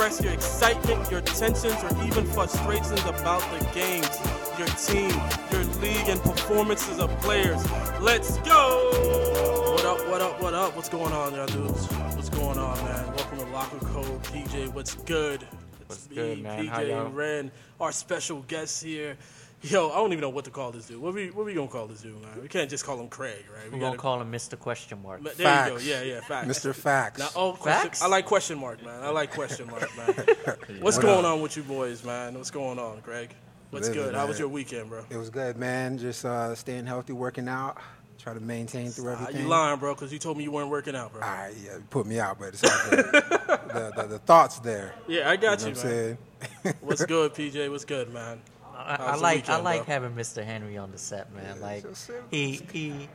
express your excitement, your tensions, or even frustrations about the games, your team, your league, and performances of players. Let's go! What up, what up, what up? What's going on, y'all dudes? What's going on, man? Welcome to Locker Code. PJ, what's good? What's It's good, me, man? How y'all? PJ Ren, our special guest here. Yo, I don't even know what to call this dude. What we what we gonna call this dude, man? We can't just call him Craig, right? We're We gonna gotta- call him Mr. Question Mark. There you go. Yeah, yeah, facts. Mr. Facts. Now, oh, question, Facts? I like question mark, man. I like question mark, man. What's What going up? on with you boys, man? What's going on, Greg? What's Living, good? How was your weekend, bro? It was good, man. Just uh, staying healthy, working out, try to maintain through everything. you lying, bro? Because you told me you weren't working out, bro. All right, yeah, you put me out, but it's all good. the, the, the thoughts there. yeah, I got You you, know what man. I'm saying? What's good, PJ? What's good, man? I, I like weekend, I like bro? having Mr. Henry on the set, man. Yeah, like he he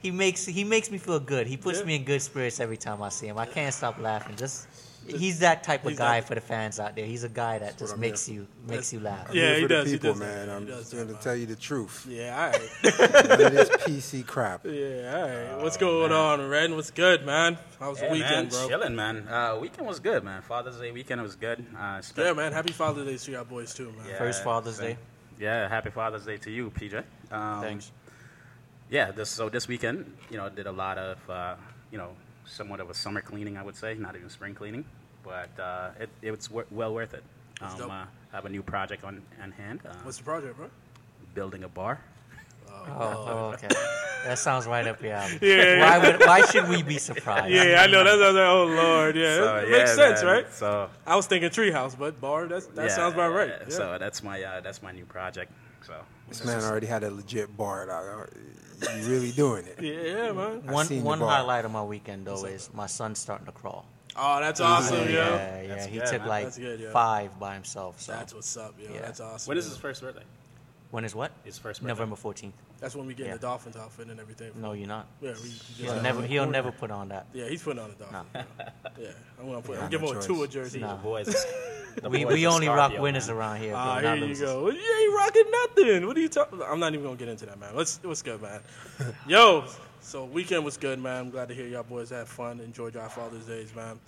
he makes he makes me feel good. He puts Yeah. me in good spirits every time I see him. I can't stop laughing. Just he's that type of guy that- for the fans out there. He's a guy that just makes here you makes you laugh. I'm Yeah, he for the does, he people, does man. He I'm does just that, here to tell you the truth. Yeah, all right. None of this PC crap. yeah, all right. What's Oh, going man. on, Ren? What's good, man? How's the Yeah, weekend, man, bro? chilling, man. Uh, weekend was good, man. Father's Day weekend was good. Uh, spent- Yeah, man. Happy Father's Day to y'all boys too, man. Yeah, First Father's spent- Day. Yeah, happy Father's Day to you, PJ. Um, Thanks. Yeah, this so this weekend, you know, did a lot of, uh, you know, somewhat of a summer cleaning, I would say, not even spring cleaning, but uh, it, it's wor- well worth it. Um, uh, I have a new project on, on hand, uh, What's the project, bro? building a bar. Oh, oh, okay. That sounds right up your alley. Yeah, Why would why should we be surprised? Yeah, I know. That's I was like, oh lord, yeah, So, that yeah, makes sense, man. right? So I was thinking treehouse, but bar. That's, that yeah, sounds about right. yeah, Yeah. So that's my uh, that's my new project. So This man already had a legit bar. Dog. You really doing it? yeah, yeah, man. I One seen the one bar. highlight of my weekend though is my son's starting to crawl. Oh, that's awesome, yo. Yeah, yeah. That's he good, took man. like That's good, yeah. five by himself. So That's what's up, yo. Yeah. That's awesome. when is yo. his first birthday? When is what? His first birthday. November fourteenth. That's when we get in Yeah. the Dolphins outfit and everything. No, you're not. Yeah, we just He'll never he'll record. never put on that. Yeah, he's putting on a Dolphin. Yeah, I'm gonna put. Yeah, I'm giving him a choice. Tua jersey. Nah. The boys. the We boys we are only rock Scorpio, winners man. around here. Bro, Ah, not here you losers. go. You ain't rocking nothing. What are you talking? I'm not even gonna get into that, man. Let's. What's good, man? Yo, so weekend was good, man. I'm glad to hear y'all boys had fun, enjoyed y'all Father's Days, man.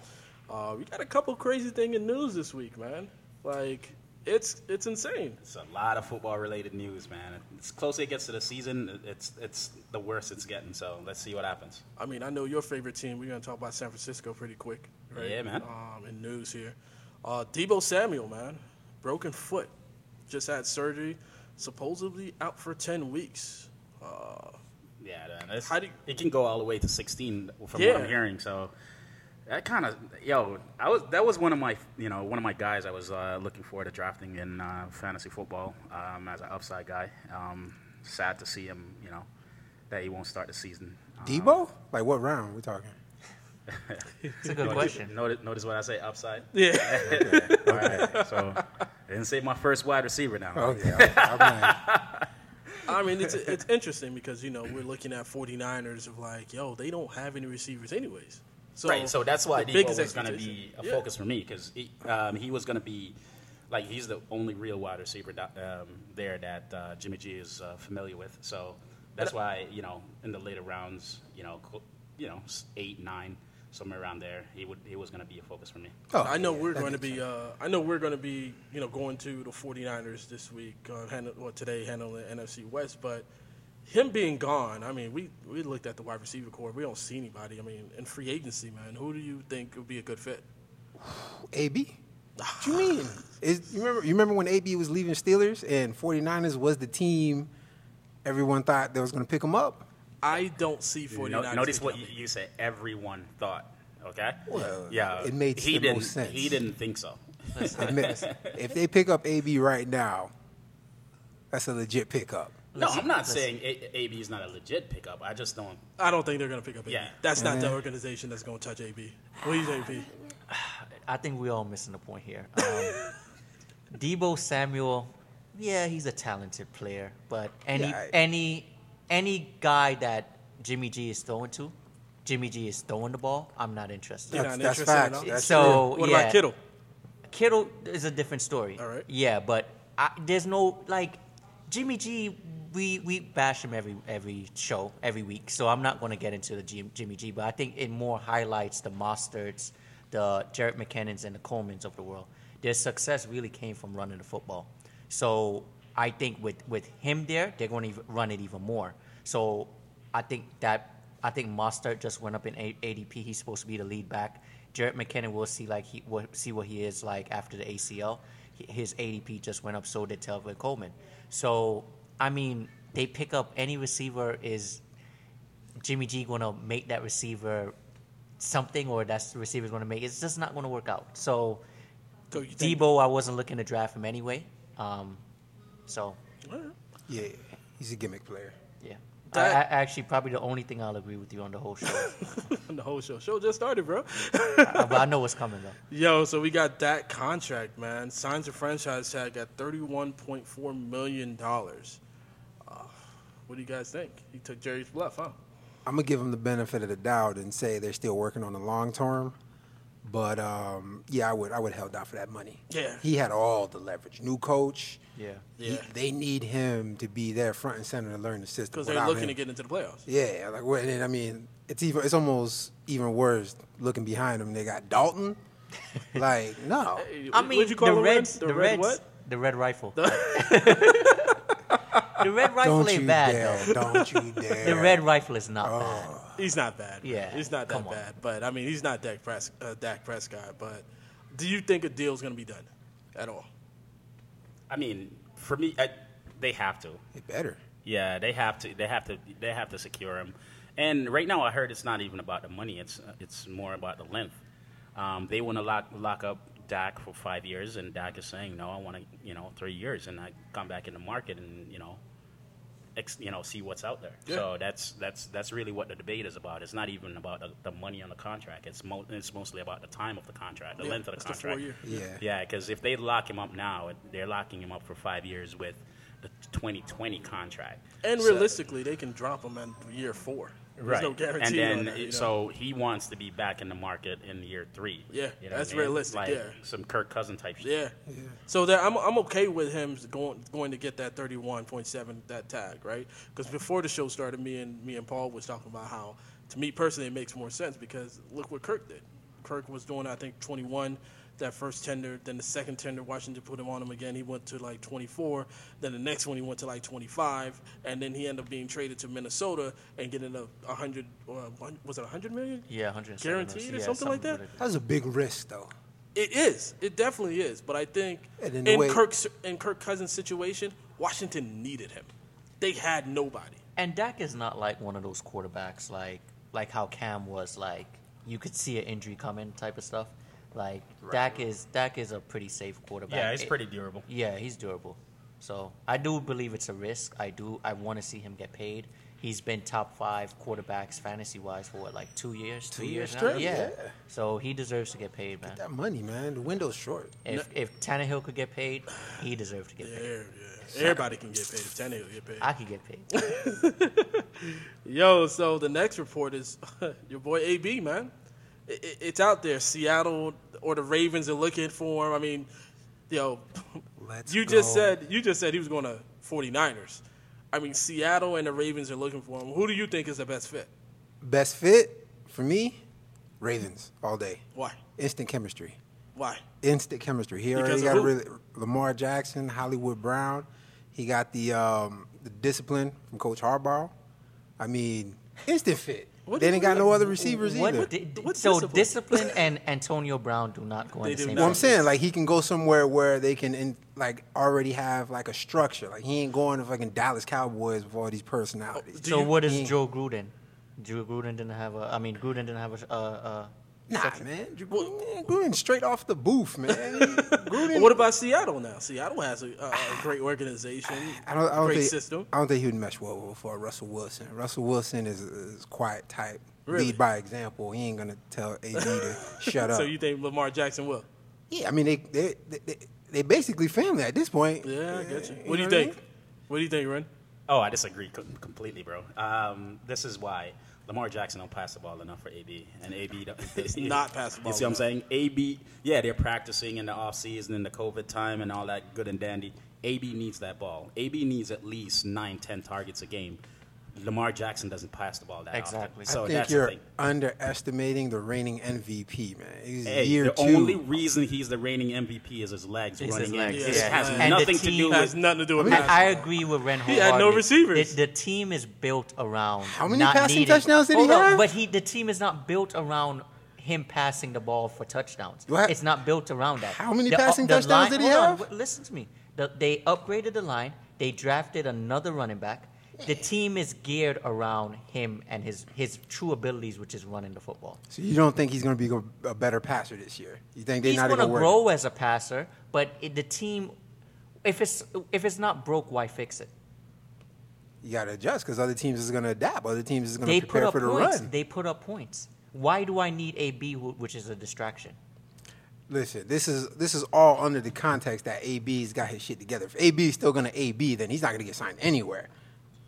Uh, we got a couple crazy thing in news this week, man. Like it's it's insane. It's a lot of football related news, man. It's closer it gets to the season, it's it's the worst it's getting. So let's see what happens. I mean, I know your favorite team. We're gonna talk about San Francisco pretty quick, right? Yeah, man. Um, in news here, uh, Deebo Samuel, man, broken foot, just had surgery, supposedly out for ten weeks. Uh, Yeah, man. It's, How do you- it can go all the way to 16 from Yeah. what I'm hearing. So that kind of yo, I was that was one of my you know one of my guys I was uh, looking forward to drafting in uh, fantasy football um, as an upside guy. Um, sad to see him, you know, that he won't start the season. Um, Deebo? Like what round we talking? It's a good notice, question. Notice, notice what I say, upside. yeah, All right. So I didn't say my first wide receiver now. Okay, I'm, I'm I mean, it's it's interesting because you know we're looking at 49ers of like, yo, they don't have any receivers anyways. So right. So that's why the Deebo biggest was going to be a Yeah. focus for me because he, um, he was going to be like he's the only real wide receiver that, um, there that uh, Jimmy G is uh, familiar with. So that's why you know in the later rounds, you know, you know, eight, nine, somewhere around there, he would he was going to be a focus for me. oh, I know yeah, we're going to be. Uh, I know we're going to be. You know, going to the 49ers this week. Uh, handle, well, today handling the NFC West, but him being gone. I mean, we we looked at the wide receiver core. We don't see anybody. I mean, in free agency, man, who do you think would be a good fit? AB? What you mean? Is, you remember? You remember when AB was leaving Steelers and 49ers was the team everyone thought they was going to pick him up? I don't see 49ers. No, notice what up you, you said. Everyone thought. Okay. Well, yeah. it made he the didn't. most sense. He didn't think so. Admit- if they pick up AB right now, that's a legit pickup. No, I'm not listen. saying a- AB is not a legit pickup. I just don't. I don't think they're going to pick up AB. Yeah. That's not the organization that's going to touch AB. What do you think, think we're all missing the point here. Um, Deebo Samuel, yeah, he's a talented player, but any Yeah, I- any any guy that Jimmy G is throwing to, Jimmy G is throwing the ball, I'm not interested. You're That's, not that's interested at facts. all? That's So- What yeah. about Kittle? Kittle is a different story. All right. Yeah, but I, there's no like Jimmy G. We we bash him every every show every week, so I'm not going to get into the G, Jimmy G. But I think it more highlights the Mosterts, the Jerick McKinnons, and the Colemans of the world. Their success really came from running the football. So I think with with him there, they're going to run it even more. So I think that I think Mostert just went up in ADP. He's supposed to be the lead back. Jerick McKinnon will see like he will see what he is like after the ACL. His ADP just went up. So did Tevin Coleman. So I mean, they pick up any receiver. Is Jimmy G going to make that receiver something, or that's the receiver's going to make? It's just not going to work out. So So you think- Deebo, I wasn't looking to draft him anyway. Um, so Yeah, he's a gimmick player. yeah. I, That- I, actually, probably the only thing I'll agree with you on the whole show. On the whole show. Show just started, bro. Uh, but I know what's coming though. Yo, so we got that contract, man. Signs a franchise tag at thirty-one point four million dollars. Uh, what do you guys think? He took Jerry's bluff, huh? I'm gonna give him the benefit of the doubt and say they're still working on the long term. But um, yeah, I would I would have held out for that money. Yeah. he had all the leverage. New coach. Yeah. he- Yeah. they need him to be there front and center to learn the system. Because they're looking him- to get into the playoffs. Yeah, like what? And I mean, it's even it's almost even worse looking behind them. They got Dalton. like no, I mean, you call the it, Red? Reds, The, the, red Reds, what? the Red Rifle. the Red Rifle don't ain't bad dare! though. Don't you dare! The Red Rifle is not Oh. bad. He's not bad. Yeah, he's not that bad. But I mean, he's not Dak, Pres- uh, Dak Prescott. But do you think a deal's going to be done at all? I mean, for me, I, they have to. They better. Yeah, they have to. They have to. They have to secure him. And right now, I heard it's not even about the money. It's uh, it's more about the length. Um, they want to lock lock up Dak for five years, and Dak is saying, "No, I want to, you know, three years, and I come back in the market and you know, ex, you know, see what's out there." Yeah. So that's that's that's really what the debate is about. It's not even about the, the money on the contract. It's mo- it's mostly about the time of the contract, the Yeah, length of the that's the four contract. year. Yeah. Yeah, because if they lock him up now, they're locking him up for five years with the 2020 contract. And So- realistically, they can drop him in year four. There's right? no guarantee. and then that, you know? so he wants to be back in the market in year three. Yeah, You know that's I mean? realistic, Like yeah. some Kirk Cousin type shit. Yeah. So that I'm I'm okay with him going going to get that 31.7 that tag, right? Because before the show started, me and me and Paul was talking about how to me personally it makes more sense because look what Kirk did. Kirk was doing I think 21 that first tender, then the second tender Washington put him on him again. He went to like 24. Then the next one he went to like 25, and then he ended up being traded to Minnesota and getting a 100 or uh, one, was it 100 million? Yeah, 100 Guaranteed or something like that? That was a big risk, though. It is. It definitely is. But I think And then in way- Kirk's in Kirk Cousins' situation, Washington needed him. They had nobody. And Dak is not like one of those quarterbacks like like how Cam was like you could see an injury coming type of stuff. Like Dak is Dak is a pretty safe quarterback. Yeah, he's It- pretty durable. Yeah, he's durable. So I do believe it's a risk. I do. I want to see him get paid. He's been top five quarterbacks fantasy wise for what, like two years, Two three years years, straight, Yeah. yeah. So he deserves to get paid, man. Get That money, man. The window's short. If if Tannehill could get paid, he deserves to get Yeah, paid. yeah. Everybody can get paid. If Tannehill get paid. I could get paid. Yo, so the next report is your boy AB, man. I- I- It's out there. Seattle or the Ravens are looking for him. I mean, yo, Let's you just go. said you just said he was going to 49ers. I mean, Seattle and the Ravens are looking for him. Who do you think is the best fit? Best fit for me, Ravens all day. Why? Instant chemistry. Why? Instant chemistry. Here he Because already got really, Lamar Jackson, Hollywood Brown. He got the um, the discipline from Coach Harbaugh. I mean, instant fit. What they didn't got no other receivers What, either. di- What so discipline? discipline? and Antonio Brown do not go They in the do same. not. Well, I'm saying like he can go somewhere where they can in, like already have like a structure. Like he ain't going to fucking Dallas Cowboys with all these personalities. Do So you- what is Joe Gruden? Joe Gruden didn't have a. I mean, Gruden didn't have a. Uh, uh, Nah, man. Drew- man, Gruden straight off the booth, man. Gruden. What about Seattle now? Seattle has a, a, a great organization, I don't, I don't great think, system. I don't think he would mesh well with for Russell Wilson. Russell Wilson is is quiet type. Really? Lead by example. He ain't gonna tell AB to shut up. So you think Lamar Jackson will? yeah, I mean they they, they they basically family at this point. Yeah, I get you. Uh, What do you know I think? What do you think, Ren? Oh, I disagree completely, bro. Um, this is why Lamar Jackson don't pass the ball enough for AB, and AB It's not pass the ball You see what I'm saying? AB, yeah, they're practicing in the off season, in the COVID time, and all that good and dandy. AB needs that ball. AB needs at least nine, ten targets a game. Lamar Jackson doesn't pass the ball that Exactly. often. So I think that's you're the thing. underestimating the reigning MVP, man. He's Hey, year the two. only reason he's the reigning MVP is his legs It's running his in. legs, It yeah. has And the nothing to team- do has with. nothing to do with I mean, I agree with Ren He had no receivers. The, the team is built around How many not passing needing- touchdowns did he Hold up, have? But he, the team is not built around him passing the ball for touchdowns. What? It's not built around that. How many The- uh, passing the touchdowns line- did he hold on, have? listen to me. The, they upgraded the line. They drafted another running back. The team is geared around him and his his true abilities, which is running the football. So you don't think he's going to be a- better passer this year? You think they're He's not going to grow as a passer, but it, the team, if it's if it's not broke, why fix it? You got to adjust because other teams is going to adapt. Other teams is going to put prepare up for the points. run. They put up points. Why do I need AB, which is a distraction? Listen, this is this is all under the context that AB's got his shit together. If AB is still going to AB, then he's not going to get signed anywhere.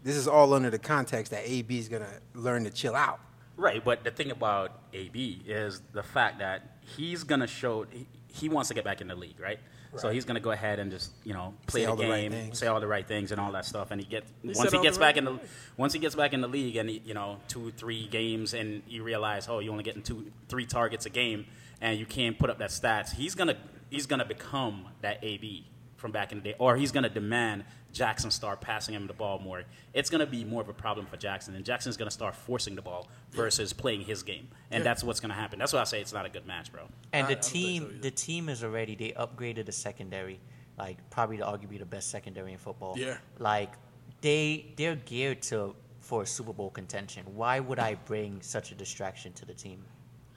This is all under the context that AB is going to learn to chill out. Right, but the thing about AB is the fact that he's gonna show he, he wants to get back in the league, right? right. So he's gonna go ahead and just you know play Say the all the right game, things. say all the right things, and all that stuff. And he gets He once he gets back right in the once he gets back in the league, and he, you know two three games, and you realize oh you're only getting two three targets a game, and you can't put up that stats. He's gonna he's gonna become that AB from back in the day, or he's gonna demand Jackson start passing him the ball more. It's gonna be more of a problem for Jackson, and Jackson's gonna start forcing the ball versus playing his game, and that's what's gonna happen. That's why I say it's not a good match, bro. And I- the I team, so the team is already they upgraded the secondary, like probably the arguably the best secondary in football. Yeah. Like they they're geared to for a Super Bowl contention. Why would I bring such a distraction to the team?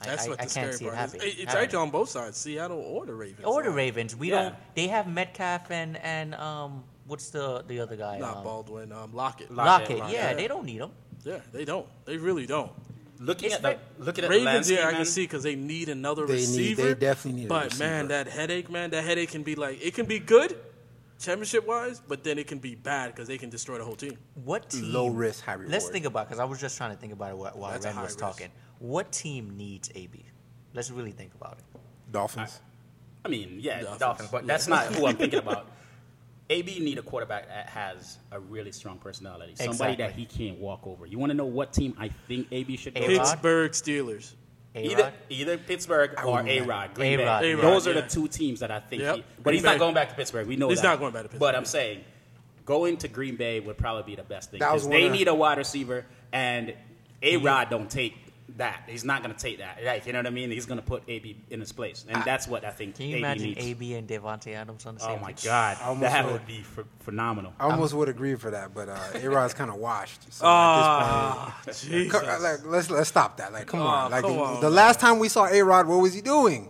I- That's I, what I the can't scary see it part is. It- It's happening. actually on both sides, Seattle or the Ravens. or the Ravens. We Yeah. don't. They have Metcalf and and um what's the the other guy? Not um, Baldwin, um, Lockett. Lock- Lockett. Lockett. Yeah, Yeah. they don't need him. Yeah, they don't. They really don't. Looking It's at the ve- looking at the Ravens, landscape, yeah, I can see because they need another They need- receiver. they definitely need a But man, that headache, man, that headache can be like it can be good, championship wise, but then it can be bad because they can destroy the whole team. What team? Low risk, high reward. Let's think about because I was just trying to think about it while, while Ren was risk. talking. What team needs AB? Let's really think about it. Dolphins. I mean, yeah, Dolphins. Dolphins, but that's not who I'm thinking about. AB need a quarterback that has a really strong personality, somebody that he can't walk over. You want to know what team I think AB should go? A-Rod? to? Pittsburgh Steelers. Either A-Rod? either Pittsburgh or wouldn't A. Rod, Green A-Rod, A-Rod, Those are yeah. the two teams that I think. Yep. He, but Green he's not going back to Pittsburgh. We know He's that. not going back to Pittsburgh. But I'm saying going to Green Bay would probably be the best thing because they need a wide receiver, and A Rod don't take that. He's not going to take that. Like, you know what I mean? He's going to put AB in his place, and that's what I think Can you AB imagine needs. AB and Davante Adams on the same Oh my team? God, almost that would. would be ph- phenomenal. I almost would agree for that, but uh, A-Rod's kind of washed. So Ah, at this Jesus. point, like, let's let's stop that. Like, come Oh, on. Like come the, on, the last time we saw A-Rod, what was he doing?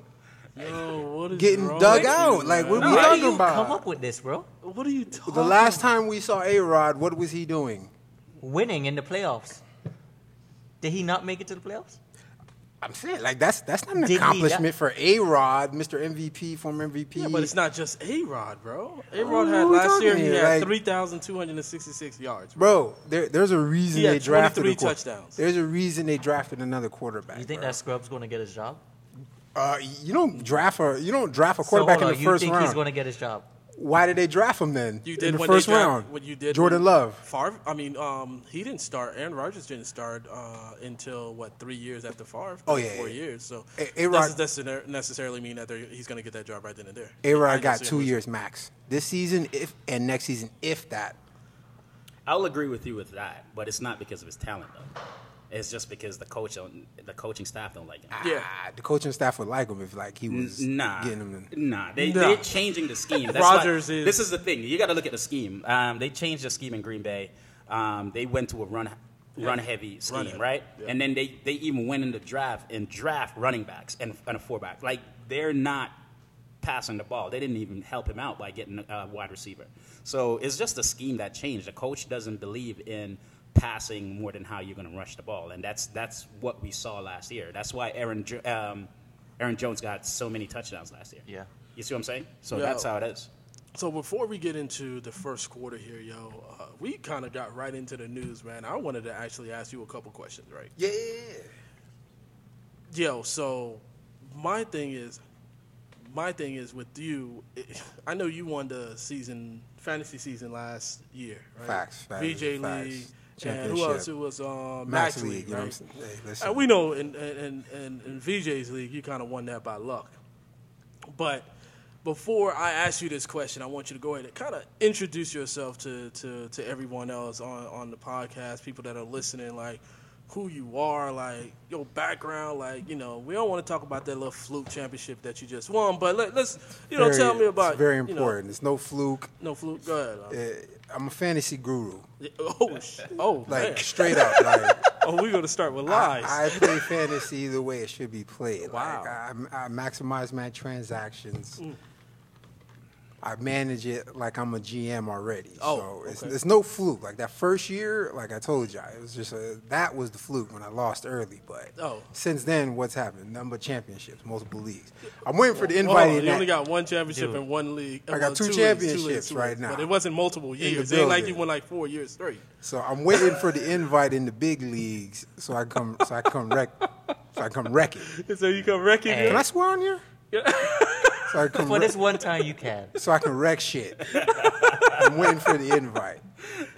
Yo, what is Getting wrong dug out. Like, man? what How we do talking you about? come up with this, bro? What are you talking? The last time we saw A-Rod, what was he doing? Winning in the playoffs. Did he not make it to the playoffs? I'm saying, like, that's that's not an Did he- accomplishment for A-Rod, Mr. MVP, former MVP. Yeah, but it's not just A Rod, bro. A Rod are had last year. talking He had Like- three thousand two hundred and sixty-six yards. Bro. Bro, there, there's a reason He had they drafted 23 a quar- touchdowns. There's a reason they drafted another quarterback. You think bro. that Scrub's going to get his job? Uh, you don't draft a you don't draft a quarterback hold in on, the you first think round. he's going to get his job? Why did they draft him then? You in did the when first they draft, round. What you did? Jordan Love. Favre. I mean, um, he didn't start. Aaron Rodgers didn't start uh, until what three years after Favre? Oh, Three, yeah, four yeah. years. So A- it A-Rod- doesn't necessarily mean that he's going to get that job right then and there. A I Rod got two losing. years max this season, if and next season, if that. I'll agree with you with that, but it's not because of his talent though. It's just because the coach, don't, the coaching staff don't like him. Yeah. Ah, the coaching staff would like him if like he was Nah, getting him. To, nah. They, Nah. They're changing the scheme. That's Rodgers why, is- This is the thing. You got to look at the scheme. Um, they changed the scheme in Green Bay. Um, they went to a run, run heavy scheme, heavy, right? yeah. And then they, they even went in the draft and draft running backs and, and a four back. Like they're not passing the ball. They didn't even help him out by getting a wide receiver. So it's just a scheme that changed. The coach doesn't believe in passing more than how you're going to rush the ball, and that's that's what we saw last year. That's why Aaron um, Aaron Jones got so many touchdowns last year. Yeah. You see what I'm saying? So Yeah. that's how it is. So before we get into the first quarter here, yo, uh, we kind of got right into the news, man. I wanted to actually ask you a couple questions, right? Yeah. Yo, so my thing is, my thing is with you. I know you won the season, fantasy season last year, right? Facts, facts, VJ facts. League, and who else? It was um, Max Max, League, League, you know right? Hey. And we know in in, in in VJ's league, you kind of won that by luck. But before I ask you this question, I want you to go ahead and kind of introduce yourself to, to, to everyone else on, on the podcast, people that are listening, like who you are, like your background, like you know, we don't want to talk about that little fluke championship that you just won, but let, us you know Very- tell me about it. It's very you know, important. It's no fluke. no fluke. Go ahead. Uh, I'm a fantasy guru. oh, sh- oh, Like man. straight up. Like oh, we're gonna start with I, lies. I play fantasy the way it should be played. Wow. Like I, I maximize my transactions. Mm. I manage it like I'm a GM already. Oh, so it's, okay. it's no fluke. Like that first year, like I told you, it was just a, that was the fluke when I lost early. But Oh. since then, what's happened? Number of championships, multiple leagues. I'm waiting for the invite. on, in you only got one championship Dude. in one league. I uh, got Well, two leagues, leagues, championships two right leagues, now. but it wasn't multiple years. It ain't like you building. won like four years straight. So I'm waiting for the invite in the big leagues, so I come, so I come wreck, so I come wreck it. So you come wrecking Hey. Can I swear on you? So I come For wreck- this one time, you can. so I can wreck shit. I'm waiting for the invite.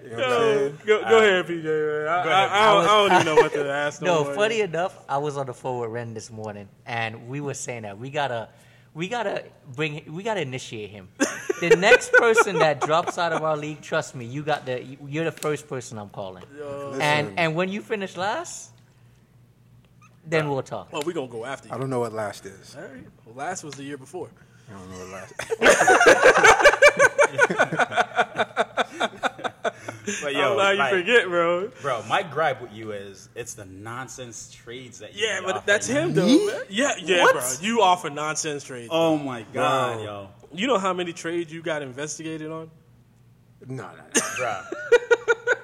You know what I'm Go, saying? go, go uh, ahead, PJ. Man. I, I, ahead. I, don't, I don't even know what to ask. No, more. funny enough, I was on the phone with Ren this morning, and we were saying that we gotta, we gotta bring, we gotta initiate him. The next person that drops out of our league, trust me, you got the, you're the first person I'm calling. And and when you finish last, then we'll talk. Well, we're gonna go after you. I don't know what last is. All right. Well, last was the year before. I don't know what last. But I yo, don't know how you like, forget, bro. bro, my gripe with you is it's the nonsense trades that you Yeah, be but that's him, though. Me? man. Yeah, yeah, What? bro. You offer nonsense trades. Oh my god, Bro. yo, You know how many trades you got investigated on? No, no, bro.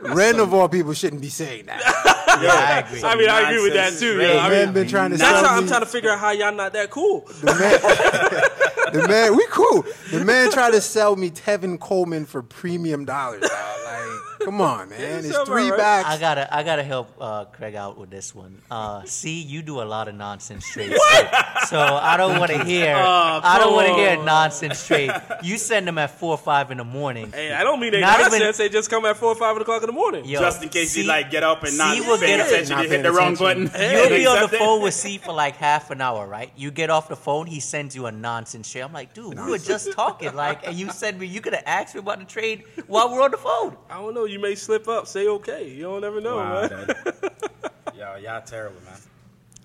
No. Ren of all people shouldn't be saying that. Yeah, I agree. I mean, I agree with that too. trades. Yeah, I Man mean, been trying to that's sell how I'm trying to figure out how y'all not that cool. The man, the man, we cool. The man tried to sell me Tevin Coleman for premium dollars. dog. Like, come on, man. It's three right. backs. I gotta, I gotta help uh, Craig out with this one. Uh, see, you do a lot of nonsense trades, too. so I don't want to hear. Oh, I don't want to hear nonsense trade. You send them at four or five in the morning. Hey, I don't mean they Not even- They just come at four or five o'clock in the morning. Yo, Just in case see- you like get up and not see pay get- attention, Not you hit the wrong attention. button. You'll be on the phone with C for like half an hour, right? You get off the phone, he sends you a nonsense trade. I'm like, dude, we were just talking, like, and you said me, you could have asked me about the trade while we're on the phone. I don't know. You may slip up. Say okay. You don't ever know, Wow, man. Yo, y'all terrible, man.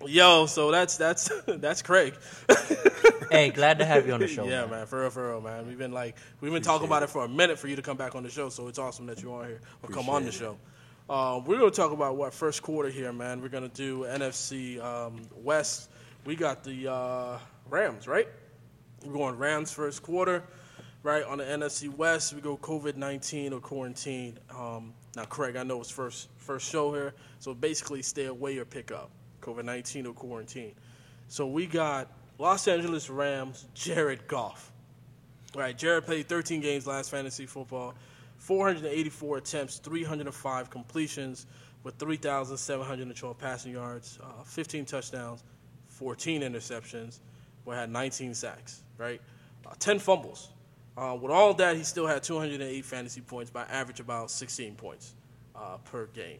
Yo, so that's that's that's Craig. Hey, glad to have you on the show. yeah, man. man, for real, for real, man. We've been like we've been talking about it for a minute for you to come back on the show, so it's awesome that you're on here or come on the show. Uh, we're gonna talk about what first quarter here, man. We're gonna do NFC um, West. We got the uh, Rams, right? We're going Rams first quarter, right? On the NFC West, we go COVID nineteen or quarantine. Um, now, Craig, I know it's first first show here, so basically stay away or pick up COVID nineteen or quarantine. So we got Los Angeles Rams, Jared Goff. Right, Jared played 13 games last fantasy football, 484 attempts, 305 completions, with 3,712 passing yards, uh, 15 touchdowns, 14 interceptions, but had 19 sacks. Right, uh, 10 fumbles. Uh, with all that, he still had 208 fantasy points by average about 16 points uh, per game.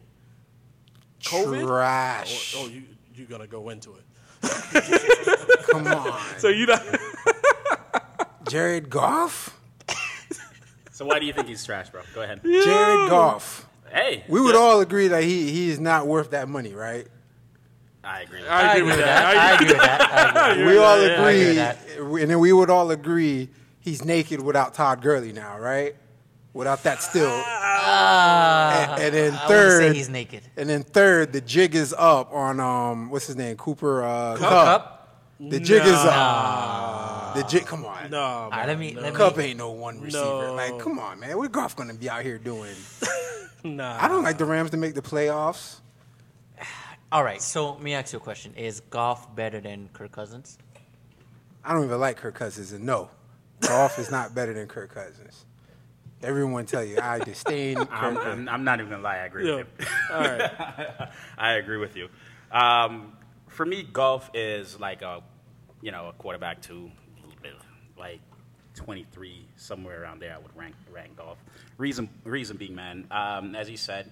COVID? Trash. Oh, oh, you you're gonna go into it. Come on. So you not. Jared Goff? So why do you think he's trash, bro? Go ahead. Jared Goff. Hey, We would all agree that he he is not worth that money, right? I agree. With I I agree with that. I agree with that. We all yeah, yeah, I agree, agree and then we would all agree he's naked without Todd Gurley now, right? Without that still. Ah, and, and then I say third, he's naked. and then third, the jig is up on um, what's his name, Cooper uh, Kupp. Kupp. The jig is Nah. up. The jig, come on. No, All right, let me no. let me. Kupp ain't no one receiver. No. Like, come on, man. What Goff gonna be out here doing? Nah. I don't like the Rams to make the playoffs. All right, so let me ask you a question: Is Goff better than Kirk Cousins? I don't even like Kirk Cousins, and no. Goff is not better than Kirk Cousins. Everyone tell you I disdain I'm, I'm, I'm not even gonna lie. I agree Yeah. with you. All right. I agree with you. Um, for me, Goff is like a, you know, a quarterback to, like 23, somewhere around there. I would rank rank Goff. Reason reason being, man, um, as he said,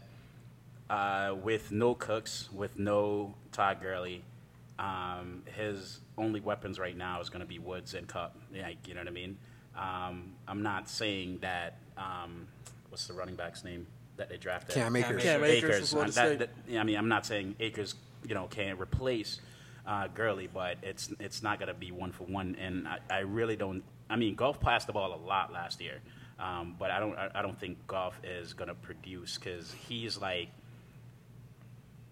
uh, with no Cooks, with no Todd Gurley, um, his only weapons right now is going to be Woods and Kupp. Like, you know what I mean? Um, I'm not saying that. Um, what's the running back's name that they drafted? Cam Akers. Cam Akers from Florida Uh, that- that- I mean, I'm not saying Akers, you know, can replace uh, Gurley, but it's it's not going to be one for one. And I, I really don't. I mean, Goff passed the ball a lot last year, um, but I don't. I, I don't think Goff is going to produce because he's like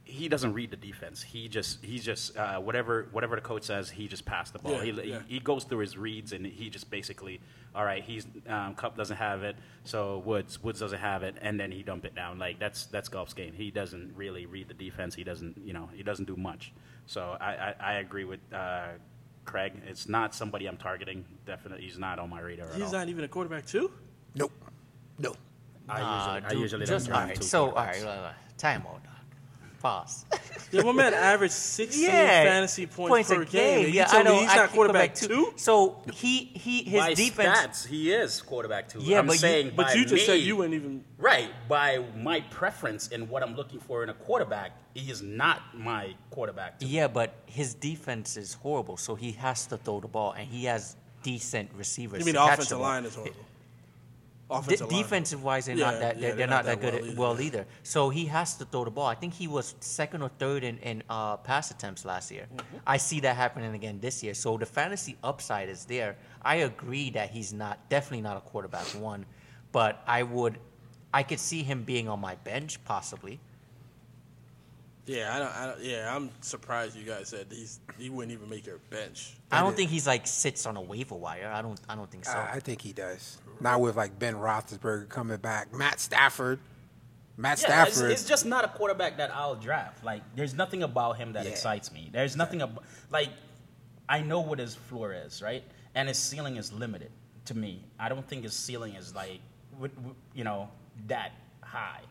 he doesn't read the defense. He just he just uh, whatever whatever the coach says, he just passed the ball. Yeah, he, yeah. he he goes through his reads and he just basically, all right, he's um, Kupp doesn't have it, so Woods Woods doesn't have it, and then he dump it down. Like that's that's Goff's game. He doesn't really read the defense. He doesn't you know he doesn't do much. So I I, I agree with. Uh, Craig, it's not somebody I'm targeting. Definitely, he's not on my radar at He's all. not even a quarterback too. Nope. No. I Nah, usually, I usually just, don't all draft So, all quarterbacks. right, wait, wait, time out. dog. Pause. Yeah, my man averaged 16 yeah, fantasy points, per a game. and you Yeah, tell I know. me he's I not keep quarterback coming two. So he he his by defense. stats, he is quarterback two. Yeah, I'm but you- saying But by you just said you wouldn't even. Right, by my preference and what I'm looking for in a quarterback, he is not my quarterback. Yeah, but his defense is horrible, so he has to throw the ball, and he has decent receivers. You mean to the catch offensive the ball. line is horrible? Offensive defensive wise, they're Yeah, not that they're, they're they're not not that that good well at- either, well yeah. either. So he has to throw the ball. I think he was second or third in, in uh, pass attempts last year. Mm-hmm. I see that happening again this year. So the fantasy upside is there. I agree that he's not definitely not a quarterback one, but I would I could see him being on my bench possibly. Yeah, I don't, I don't. Yeah, I'm surprised you guys said he's he wouldn't even make your bench. I don't think he's like sits on a waiver wire. I don't I don't think so. I, I think he does. Not with like Ben Roethlisberger coming back. Matt Stafford. Matt Yeah, it's, Stafford. it's just not a quarterback that I'll draft. Like, there's nothing about him that Yeah. excites me. There's nothing about like, I know what his floor is, right? And his ceiling is limited to me. I don't think his ceiling is like, w- w- you know, that high.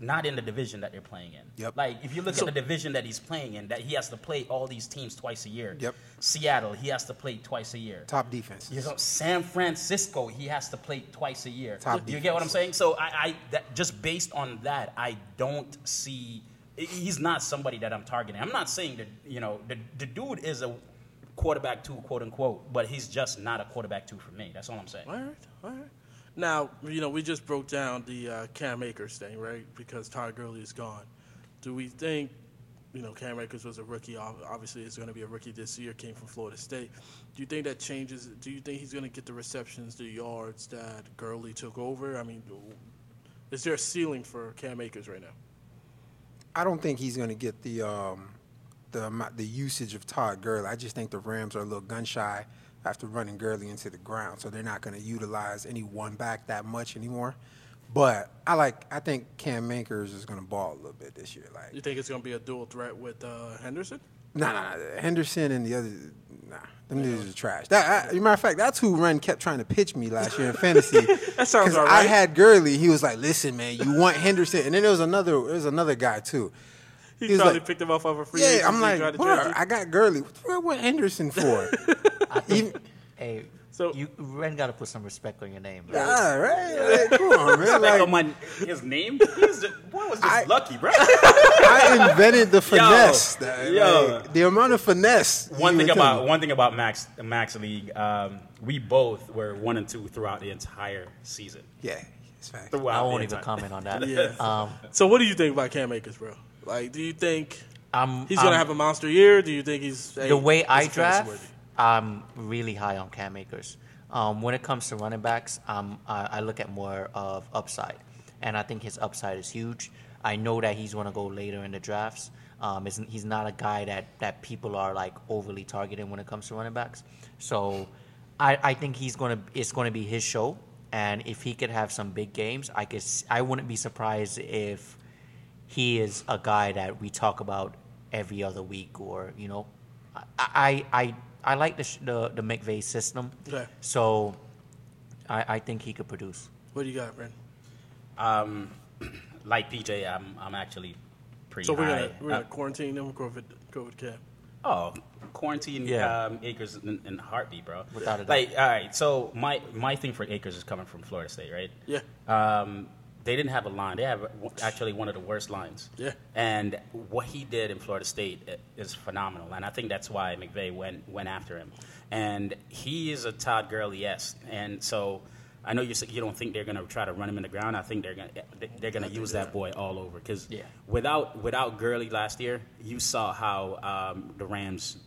Not in the division that they're playing in. Yep. Like, if you look So- at the division that he's playing in, that he has to play all these teams twice a year. Yep. Seattle, he has to play twice a year. top defense. You know, San Francisco, he has to play twice a year. Top you get what I'm saying? So I, I that, just based on that, I don't see. He's not somebody that I'm targeting. I'm not saying that you know the, the dude is a quarterback two, quote unquote, but he's just not a quarterback two for me. That's all I'm saying. All right, all right. Now you know we just broke down the uh, Cam Akers thing, right? Because Todd Gurley is gone. Do we think, you know, Cam Akers was a rookie? Obviously, is going to be a rookie this year. Came from Florida State. Do you think that changes? Do you think he's going to get the receptions, the yards that Gurley took over? I mean, is there a ceiling for Cam Akers right now? I don't think he's going to get the um, the the usage of Todd Gurley. I just think the Rams are a little gun shy after running Gurley into the ground, so they're not going to utilize any one back that much anymore. But I like. I think Cam Akers is going to ball a little bit this year. Like You think it's going to be a dual threat with uh, Henderson? Nah, nah, nah. Henderson and the other, nah, them niggas are trash. That, I, as a matter of fact, that's who Ren kept trying to pitch me last year in fantasy. That sounds all I had Gurley. He was like, "Listen, man, you want Henderson." And then there was another, there was another guy too. He, was probably like- picked him off of a free Yeah, I'm like, tried to bro, draft. I got Gurley. What fuck I want Henderson for? Even, Hey, So- you Ren got to put some respect on your name. Bro. yeah, right? Like, come on, man. Like, Like, on my, his name, he's just, boy was just I- lucky, bro. I invented the finesse. that- yo. like, the amount of finesse. one thing about me. one thing about Max Max League, um, we both were one and two throughout the entire season. yeah, it's fact. Throughout I won't even comment on that. Yeah. Um, So what do you think about Cam Akers, bro? Like, do you think I'm, he's gonna I'm- have a monster year? Do you think he's hey, the way I fantasy draft, worthy? I'm really high on Cam Akers. Um, when it comes to running backs, um, I, I look at more of upside, and I think his upside is huge. I know that he's going to go later in the drafts. Um, he's not a guy that, that people are like overly targeting when it comes to running backs. So, I, I think he's going to it's going to be his show, and if he could have some big games, I guess I wouldn't be surprised if he is a guy that we talk about every other week or you know I I I, I like the sh- the, the McVay system. Okay. So I, I think he could produce. What do you got, Brent? Um, like PJ, I'm I'm actually pretty So we're high. gonna we're gonna Uh, quarantine them. COVID COVID cap. Oh, quarantine Yeah. um, Akers in, in heartbeat, bro. Without a doubt. Like, all right. So my my thing for Akers is coming from Florida State, right? Yeah. Um, they didn't have a line. They have actually one of the worst lines. Yeah. And what he did in Florida State is phenomenal, and I think that's why McVay went went after him. And he is a Todd Gurley yes. and so. I know you you don't think they're going to try to run him in the ground. I think they're going to they're going to use that boy all over because Yeah. without without Gurley last year, you saw how um, the Rams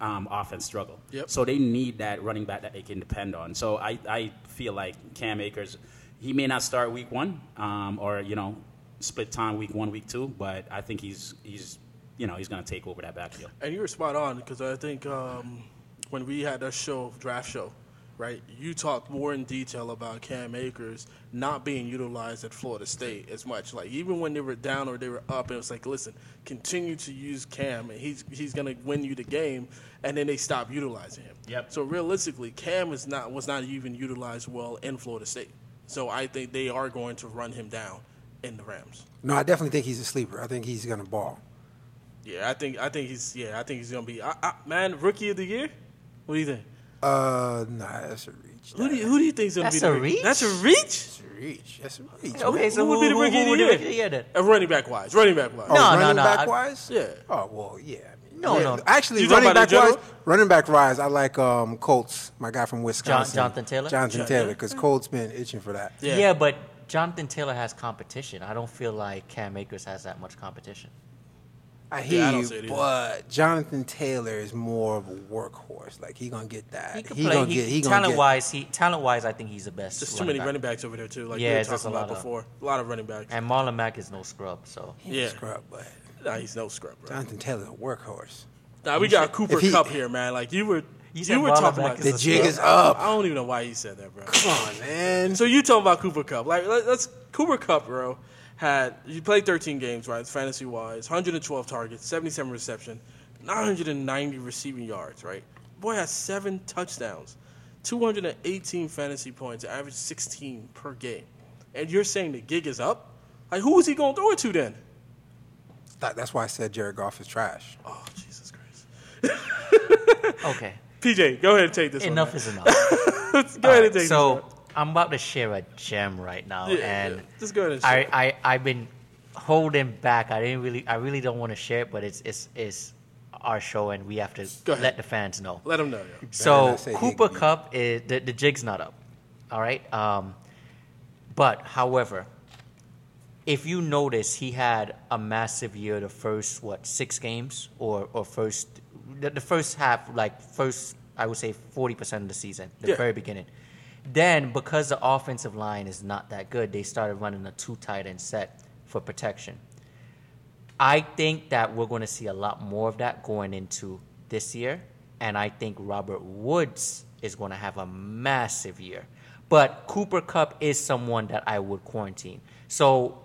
um, offense struggle. Yep. So they need that running back that they can depend on. So I, I feel like Cam Akers, he may not start week one um, or you know split time week one week two, but I think he's he's you know he's going to take over that backfield. And you were spot on because I think um, when we had our show, draft show, right, you talked more in detail about Cam Akers not being utilized at Florida State as much. Like even when they were down or they were up, it was like, listen, continue to use Cam, and he's he's gonna win you the game. And then they stopped utilizing him. Yep. So realistically, Cam is not was not even utilized well in Florida State. So I think they are going to run him down in the Rams. No, I definitely think he's a sleeper. I think he's gonna ball. Yeah, I think I think he's yeah I think he's gonna be I, I, man rookie of the year. What do you think? Uh, nah, that's a reach. Who do you, who do you think's gonna That's be the a rookie? reach? That's a reach. That's a reach. That's a reach. Okay, so who would who, be the who- rookie who of would the be year? the rookie of the year Uh, running back wise, running back wise. Oh, No, no, running no, back I- wise? Yeah. Oh well, yeah. I mean, No, yeah. no. Actually, You talking running back in wise, running back wise, I like um, Colts. My guy from Wisconsin, Jonathan Taylor? Jonathan Jon- Taylor, because Colts been itching for that. Yeah. Yeah. but Jonathan Taylor has competition. I don't feel like Cam Akers has that much competition. I hear Yeah, I you, see it either. but Jonathan Taylor is more of a workhorse. Like he gonna get that. He could he play. gonna he, get. He talent get. wise, he talent wise, I think he's the best. There's too many back. running backs over there too. Like Yeah, we were it's talking a about lot of- before. A lot of running backs. And Marlon Mack is no scrub, so He's Yeah. a scrub, but Nah, he's no scrub, bro. Jonathan Taylor's a workhorse. Nah, we got Cooper he- Kupp here, man. Like you were, You you, said were Marlon talking about is The a jig scrub. is up. I don't even know why he said that, bro. Come on, man. So you talking about Cooper Kupp? Like let, let's Cooper Kupp, bro. Had you played 13 games, right? Fantasy wise, 112 targets, 77 reception, 990 receiving yards, right? Boy has seven touchdowns, 218 fantasy points, average 16 per game. And you're saying the gig is up? Like who is he gonna throw it to then? That- that's why I said Jared Goff is trash. Oh Jesus Christ! okay. PJ, go ahead and take this. Enough one, is enough. man. go ahead and take so this. I'm about to share a gem right now, Yeah, and yeah. Just go ahead and I, share. I I've been holding back. I didn't really, I really don't want to share it, but it's it's it's our show, and we have to let the fans know. Let him know. Yo. So Cooper Kupp is the, the jig's not up. All right. Um, but however, if you notice, he had a massive year the first what six games or or first the, the first half like first I would say forty percent of the season the Yeah. very beginning. Then because the offensive line is not that good, they started running a two tight end set for protection. I think that we're going to see a lot more of that going into this year, and I think Robert Woods is going to have a massive year. But Cooper Kupp is someone that I would quarantine. So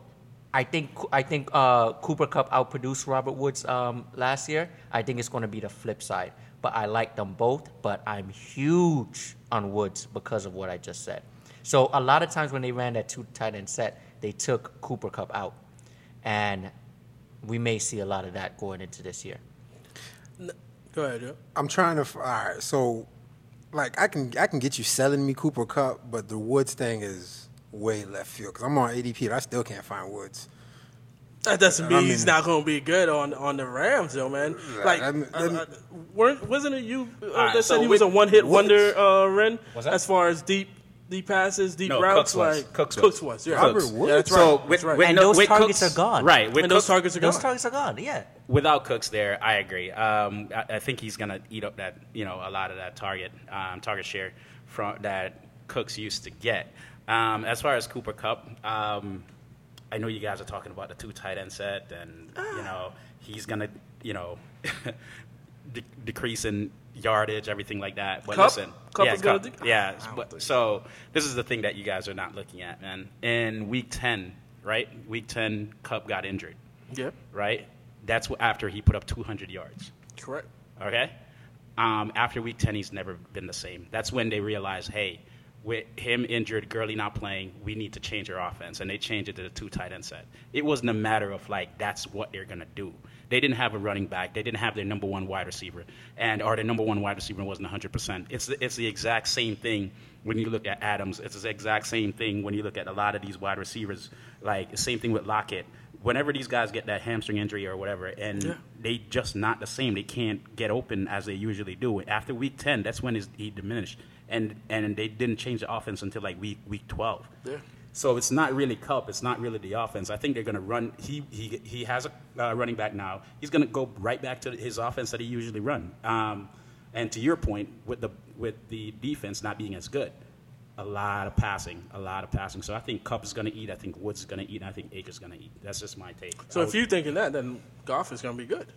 I think I think uh, Cooper Kupp outproduced Robert Woods um, last year. I think it's going to be the flip side. But I like them both. But I'm huge on Woods because of what I just said. So a lot of times when they ran that two tight end set, they took Cooper Kupp out, and we may see a lot of that going into this year. Go ahead, yo. I'm trying to. f- All right, so like I can I can get you selling me Cooper Kupp, but the Woods thing is way left field because I'm on ADP and I still can't find Woods. That doesn't I mean mean- he's not going to be good on, on the Rams, though, man. Like, I mean- uh, uh, wasn't it you uh, right, that said so he was a one hit wonder, uh, Ren? As far as deep deep passes, deep No, routes, Cooks was. like Cooks was. Cooks was. Yeah, Robert Cooks. Woods? Yeah, that's right. So that's right. with And no, those with targets Cooks- are gone. Right. With and those Cooks- targets are gone. Those targets are gone. Yeah. Without Cooks there, I agree. Um, I, I think he's going to eat up that, you know, a lot of that target um, target share from that Cooks used to get. Um, as far as Cooper Kupp, um, I know you guys are talking about the two tight end set, and you know he's going to, you know, de- decrease in yardage, everything like that. But Kupp? listen, Kupp yeah, Kupp, de- yeah. But- so this is the thing that you guys are not looking at, man. In week ten, right? Week ten, Kupp got injured yeah, right? That's after he put up 200 yards. correct. Okay. Um, after week 10, he's never been the same. That's when they realized, hey, with him injured, Gurley not playing, we need to change our offense. And they changed it to the two tight end set. It wasn't a matter of like, that's what they're going to do. They didn't have a running back. They didn't have their number one wide receiver. And, or their number one wide receiver wasn't 100%. It's the, it's the exact same thing when you look at Adams. It's the exact same thing when you look at a lot of these wide receivers. Like, the same thing with Lockett whenever these guys get that hamstring injury or whatever, and Yeah. they just not the same. They can't get open as they usually do. After week ten, that's when he diminished, and and they didn't change the offense until like week week twelve. Yeah. So it's not really Kupp. It's not really the offense. I think they're going to run. He he he has a uh, running back now. He's going to go right back to his offense that he usually run. Um, and to your point, with the with the defense not being as good, a lot of passing, a lot of passing. So I think Kupp is going to eat. I think Woods is going to eat. And I think Akers is going to eat. That's just my take. So I if would- you're thinking that, then Goff is going to be good.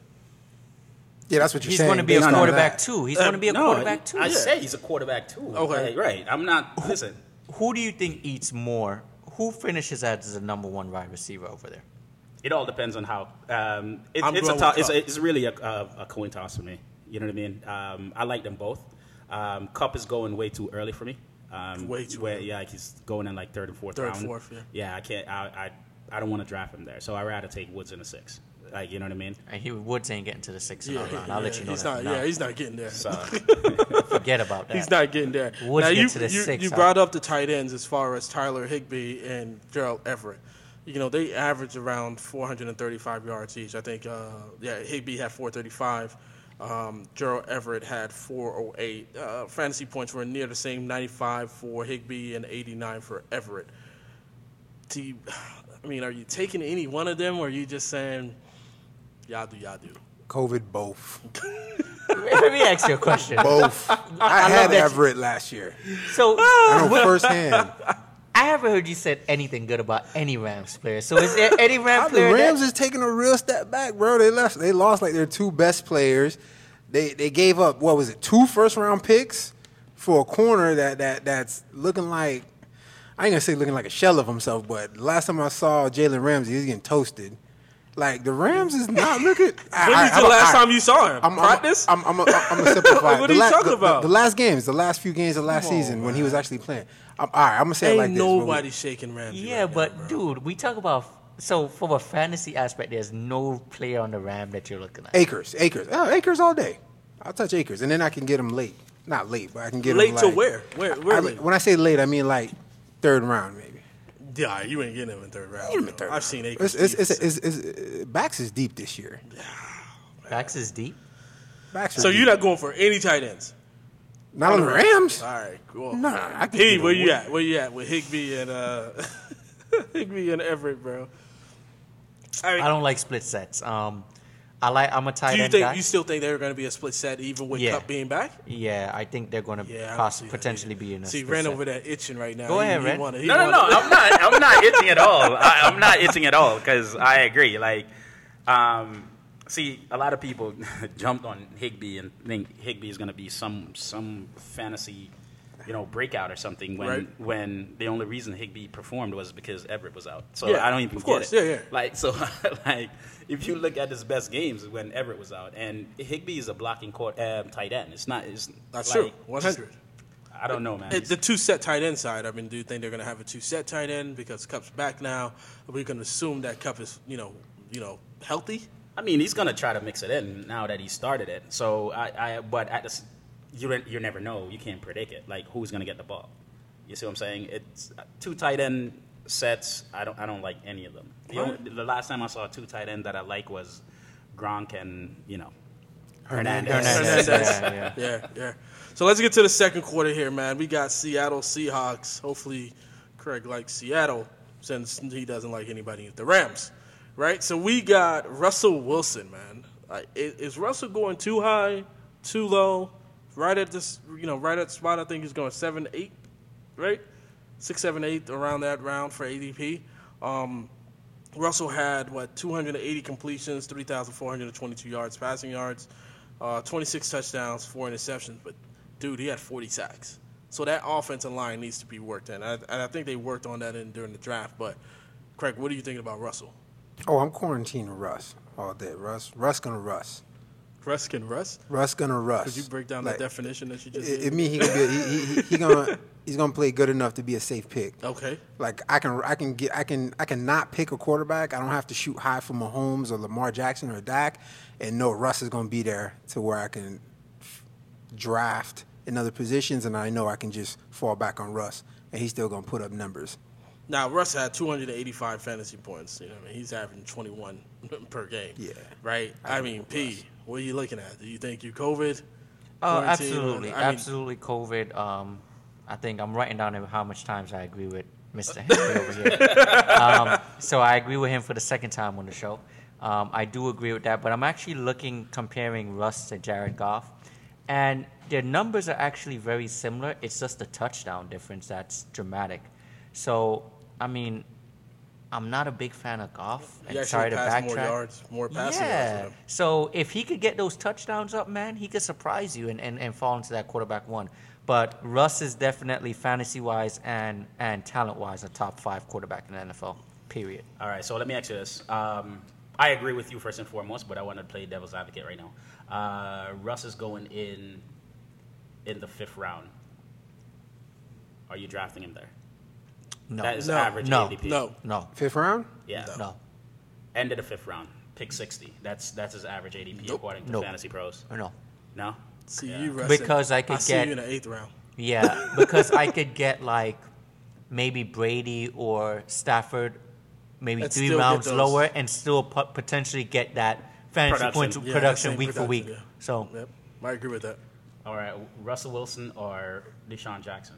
Yeah, that's what you're He's saying. going to be a quarterback that. too. He's Uh, going to be a no, quarterback too. I Yeah. say he's a quarterback too. Okay. Right, right. I'm not. Listen, Who do you think eats more? Who finishes as the number one wide receiver over there? it all depends on how. Um, it, it's a going toss. with It's, a, it's really a, a, a coin toss for me. You know what I mean? Um, I like them both. Um, Kupp is going way too early for me. Um, Way too where, early. Yeah, like he's going in like third and fourth Third, round. fourth, yeah. Yeah, I can't. I I, I don't want to draft him there. So I would rather take Woods in the six. Like you know what I mean? And he Woods ain't getting to the six Yeah, round. I'll let you know he's that. not. Yeah, he's not getting there. So Forget about that. He's not getting there. Woods now get you, to the you, six, you brought up the tight ends as far as Tyler Higbee and Gerald Everett. You know they average around 435 yards each. I think. Uh, yeah, Higbee had 435. Um, Gerald Everett had 408. Uh, fantasy points were near the same, 95 for Higbee and 89 for Everett. Do you, I mean, are you taking any one of them, or are you just saying, y'all do, y'all do? COVID both. Let me ask you a question. Both. I, love had that you- Everett last year. So I know firsthand. I haven't heard you said anything good about any Rams player. So is there any Ram the player? Rams that, is taking a real step back, bro. They left. They lost like their two best players. They they gave up what was it? Two first round picks for a corner that that that's looking like I ain't gonna say looking like a shell of himself, but last time I saw Jalen Ramsey, he's getting toasted. Like the Rams is not looking. When was the last time you saw him? I'm, Practice? I'm, I'm, I'm, I'm gonna simplify. What are you la- talking the- about? The, the last games, the last few games of last on, season when he was actually playing. I'm, all right, I'm gonna say it Ain't like this. when nobody shaking Ramsey. yeah, right but bro. dude, we talk about so from a fantasy aspect, there's no player on the Ram that you're looking at. Akers, Akers, oh, uh, Akers all day. I'll touch Akers, and then I can get them late. Not late, but I can get him. late them to where? Where? Where? I, late? when I say late, I mean like third round, maybe. Yeah, you ain't getting him in third round. Get 'em in third I've round. seen Akers. It's, it's, deep. it's, it's, it's, backs is deep this year. Backs is deep. Backs are so deep. you're not going for any tight ends? not on the Rams? All right, cool. No, no, no, I can P, get where you way- at? Where you at with Higbee and uh, Higbee and Everett, bro? I mean, I don't like split sets. Um, I like I'm a tight do you end think guy. you still think they're going to be a split set even with Yeah. Kupp being back? yeah, I think they're going to Yeah, I don't poss- see that potentially either. be in a See, ran set. over that itching right now. Go He- ahead, he Ren. wanna- he No, no, wanna- no. I'm not. I'm not itching at all. I, I'm not itching at all because I agree. Like, um, see, a lot of people jumped on Higbee and think Higbee is going to be some some fantasy, you know, breakout or something. When Right. when the only reason Higbee performed was because Everett was out. So Yeah, I don't even of course. Yeah, yeah. Like so, like if you look at his best games when Everett was out, and Higbee is a blocking court, um, tight end. It's not. It's That's like, true. One hundred. I don't know, man. It, the two set tight end side, I mean, do you think they're going to have a two set tight end because Kupp's back now? We can assume that Cup is, you know, you know, healthy? I mean, he's gonna try to mix it in now that he started it. So I, I but at this, you you never know. You can't predict it. Like who's gonna get the ball? You see what I'm saying? It's uh, two tight end sets. I don't I don't like any of them. The, only, the last time I saw two tight end that I like was Gronk and you know Hernandez. Hernandez. Hernandez. Yeah, yeah. yeah, yeah. So let's get to the second quarter here, man. We got Seattle Seahawks. Hopefully, Craig likes Seattle since he doesn't like anybody at the Rams, right? So we got Russell Wilson, man. Like, is Russell going too high, too low? Right at this, you know, right at spot. I think he's going seven, eight, right? Six, seven, eight, around that round for ADP. Um, Russell had what 280 completions, 3,422 yards, passing yards, uh, 26 touchdowns, four interceptions. But dude, he had 40 sacks. So that offensive line needs to be worked in, and I, and I think they worked on that in, during the draft. But Craig, what are you thinking about Russell? Oh, I'm quarantining Russ all day. Russ, Russ gonna Russ. Russ can Russ. Russ gonna rush. Could you break down Like, the definition that you just It, it mean he gonna be he, he, he, gonna he's gonna play good enough to be a safe pick. Okay. Like I can I can get I can I can not pick a quarterback. I don't have to shoot high for Mahomes or Lamar Jackson or Dak, and know Russ is gonna be there to where I can draft in other positions, and I know I can just fall back on Russ, and he's still gonna put up numbers. Now Russ had 285 fantasy points. You know, what I mean, he's averaging 21 per game. Yeah. Right. I, mean, P. What are you looking at? Do you think you COVID? Uh, quarantine, or- absolutely, I mean- absolutely. COVID. Um, I think I'm writing down how much times I agree with Mr. Henry over here. Um, so I agree with him for the second time on the show. Um, I do agree with that, but I'm actually looking comparing Russ to Jared Goff, and their numbers are actually very similar. It's just the touchdown difference that's dramatic. So I mean, I'm not a big fan of Goff. He and actually sorry to passed backtrack. more yards, more passing yards Yeah. So if he could get those touchdowns up, man, he could surprise you and, and, and fall into that quarterback one. But Russ is definitely fantasy wise and, and talent wise a top five quarterback in the NFL. Period. All right, so let me ask you this. Um, I agree with you first and foremost, but I want to play devil's advocate right now. Uh, Russ is going in in the fifth round. Are you drafting him there? No. That is No. average No. ADP. No. no. Fifth round? Yeah. No. End of the fifth round. Pick 60. That's that's his average ADP Nope. according to Nope. Fantasy Pros. Or no. No? See Yeah. you, Russ. Because I could see get- you in the eighth round. Yeah, because I could get like maybe Brady or Stafford, maybe And three rounds lower, and still po- potentially get that fantasy Production. points Yeah, production same week for week. yeah. So Yep. I agree with that. All right, Russell Wilson or Deshaun Jackson?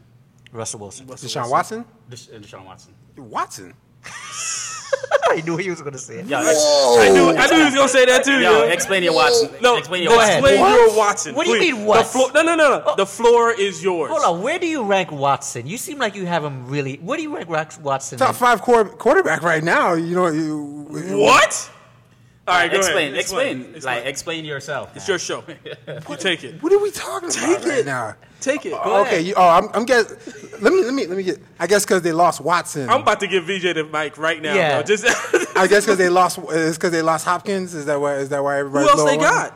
Russell Wilson. Russell Deshaun Watson? Desha- uh, Deshaun Watson. Watson? I knew he was going to say it. Yeah, I knew, I knew he was gonna say that too. yo, yo. explain your Watson. No, explain your go Watson. explain What? your Watson. What do you please. mean, what? The floor, no, no, no, no. The floor is yours. Hold on, where do you rank Watson? You seem like you have him really. Where do you rank Watson? Top in? five quar- quarterback right now. You know you. What? All right, go explain, ahead. explain, like explain yourself. It's your show. You take it. What are we talking about Take right it. now? Take it. Go Oh, okay, ahead. you, oh, I'm, I'm guess. Let me, let me, let me get. I guess because they lost Watson. I'm about to give VJ the mic right now. Yeah. Bro. Just I guess because they lost. It's because they lost Hopkins. Is that why? Is that why everybody? who else they got?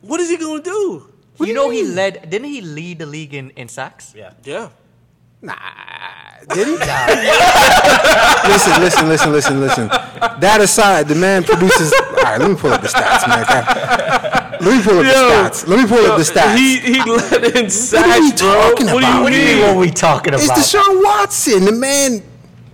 What is he gonna do? you know he led. Didn't he lead the league in, in sacks? Yeah. Yeah. Nah, did he? listen, listen, listen, listen, listen. That aside, the man produces. All right, let me pull up the stats, man. Let me pull up the stats. Let me pull up the stats. He he led in sacks, bro. talking What do about? you What do you mean? mean? What we talking about? it's Deshaun Watson. The man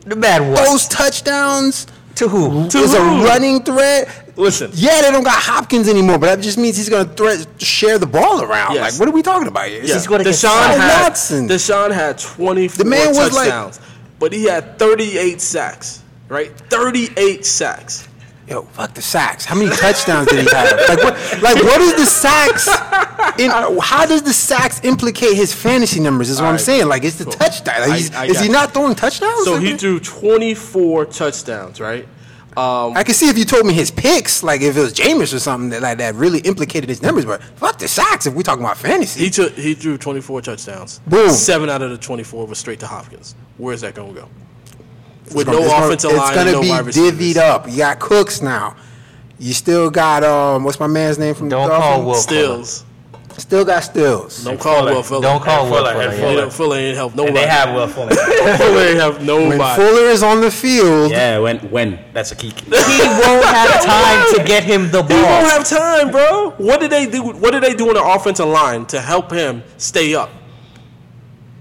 the man what? those touchdowns. to who? To is a running threat. Listen. Yeah, they don't got Hopkins anymore, but that just means he's going to threat share the ball around. Yes. Like, what are we talking about here? Yeah. He's gonna get Deshaun sacked. had Watson. Deshaun had 24 The man was like- but he had 38 sacks. Right, 38 sacks. Yo, fuck the sacks. How many touchdowns did he have? Like what? Like what is the sacks? In, how does the sacks implicate his fantasy numbers? Is what I'm saying. Like it's the cool. touchdown. Like, I- I is he you. not throwing touchdowns? So he threw 24 touchdowns. Right. Um, I can see if you told me his picks, like if it was Jameis or something that like that really implicated his numbers. But fuck the sacks if we're talking about fantasy. he took he threw 24 touchdowns. Boom. Seven out of the 24 was straight to Hopkins. Where's that gonna go? With gonna- no it's gonna- offensive it's gonna no be divvied up. You got Cooks now. You still got um, what's my man's name from Don't the call Dolphins? Will Stills. Still got Stills. Don't call Fuller. Will Fuller. Don't call And Will Fuller, Fuller. and yeah. Fuller. Fuller. Fuller ain't help And nobody. they have Will Fuller. Fuller ain't help When nobody. Fuller is on the field, yeah, when when that's a key. He won't have time to get him the ball. He won't have time, bro. What did they do? What did they do on the offensive line to help him stay up?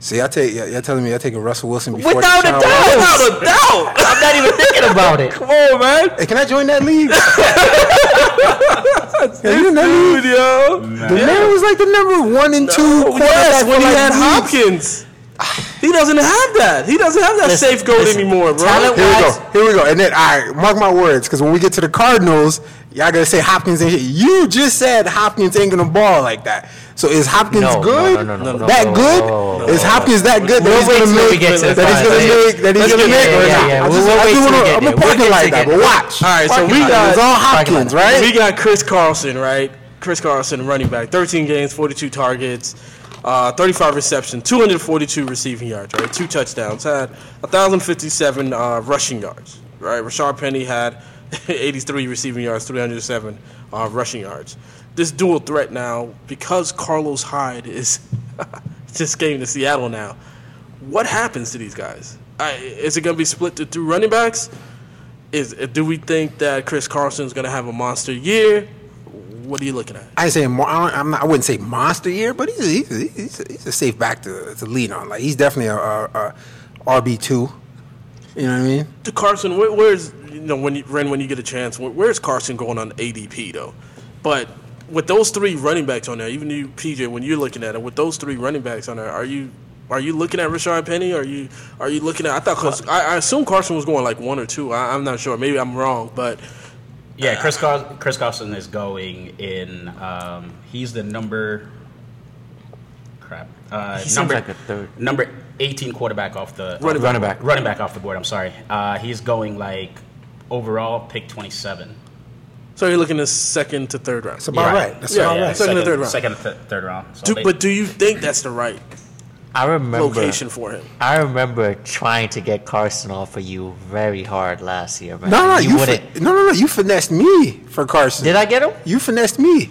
See, I take y'all y'all telling me I take a Russell Wilson before Without a Deshaun doubt. Watson? Without a doubt. I'm not even thinking about it. Come on, man. Hey, can I join that league? Yeah, you in that league? Dude, yo. The man was like the number one and two quarterback yes, when he had weeks. Hopkins. He doesn't have that. He doesn't have that Listen, safe goal listen, anymore, bro. talent- Here we go. Here we go. And then, all right, mark my words, because when we get to the Cardinals, y'all gonna say Hopkins ain't. You just said Hopkins ain't gonna ball like that. So is Hopkins No, no, good? no, no, no, no, that good? no, no, is Hopkins that good? We'll that he's gonna make. get that he's gonna make. That he's gonna make. there. or Yeah, not? yeah, I we'll- just, we'll I wait just till we wanna, get I'm there. gonna We'll park get it till like that. But watch. All right, so we got- that. It's all Hopkins, right? We got Chris Carson, right? Chris Carson, running back, 13 games, 42 targets, uh, 35 receptions, 242 receiving yards, right? Two touchdowns, had 1,057 uh, rushing yards, right? Rashaad Penny had 83 receiving yards, 307 uh, rushing yards. This dual threat now, because Carlos Hyde is just came to Seattle now, what happens to these guys? I, is it going to be split to two running backs? Is do we think that Chris Carson is going to have a monster year? What are you looking at? I say I, I'm not, I wouldn't say monster year, but he's a, he's a, he's a, he's a safe back to, to lean on. Like he's definitely a, a, a RB two. You know what I mean? To Carson, where, where's you know when you, Ren when you get a chance, where, where's Carson going on ADP though? But with those three running backs on there, even you PJ, when you're looking at it, with those three running backs on there, are you are you looking at Rashaad Penny? Are you are you looking at? I thought I, I assume Carson was going like one or two. I, I'm not sure. Maybe I'm wrong, but Yeah, Chris Car- Chris Carson is going in. Um, he's the number. Crap. Uh, He seems number like a third. number 18 quarterback off the Running Running back. running back off the board. I'm sorry. Uh, he's going like overall pick 27. so you're looking at second to third round. That's about Yeah. right. That's Yeah, about yeah. right. Second to third round. Second to th- third round. So Do, they- but do you think that's the right I remember. location for him? I remember trying to get Carson off of you very hard last year, man. No, no, you you, wouldn't. fin- no, no, no. You finessed me for Carson. Did I get him? You finessed me.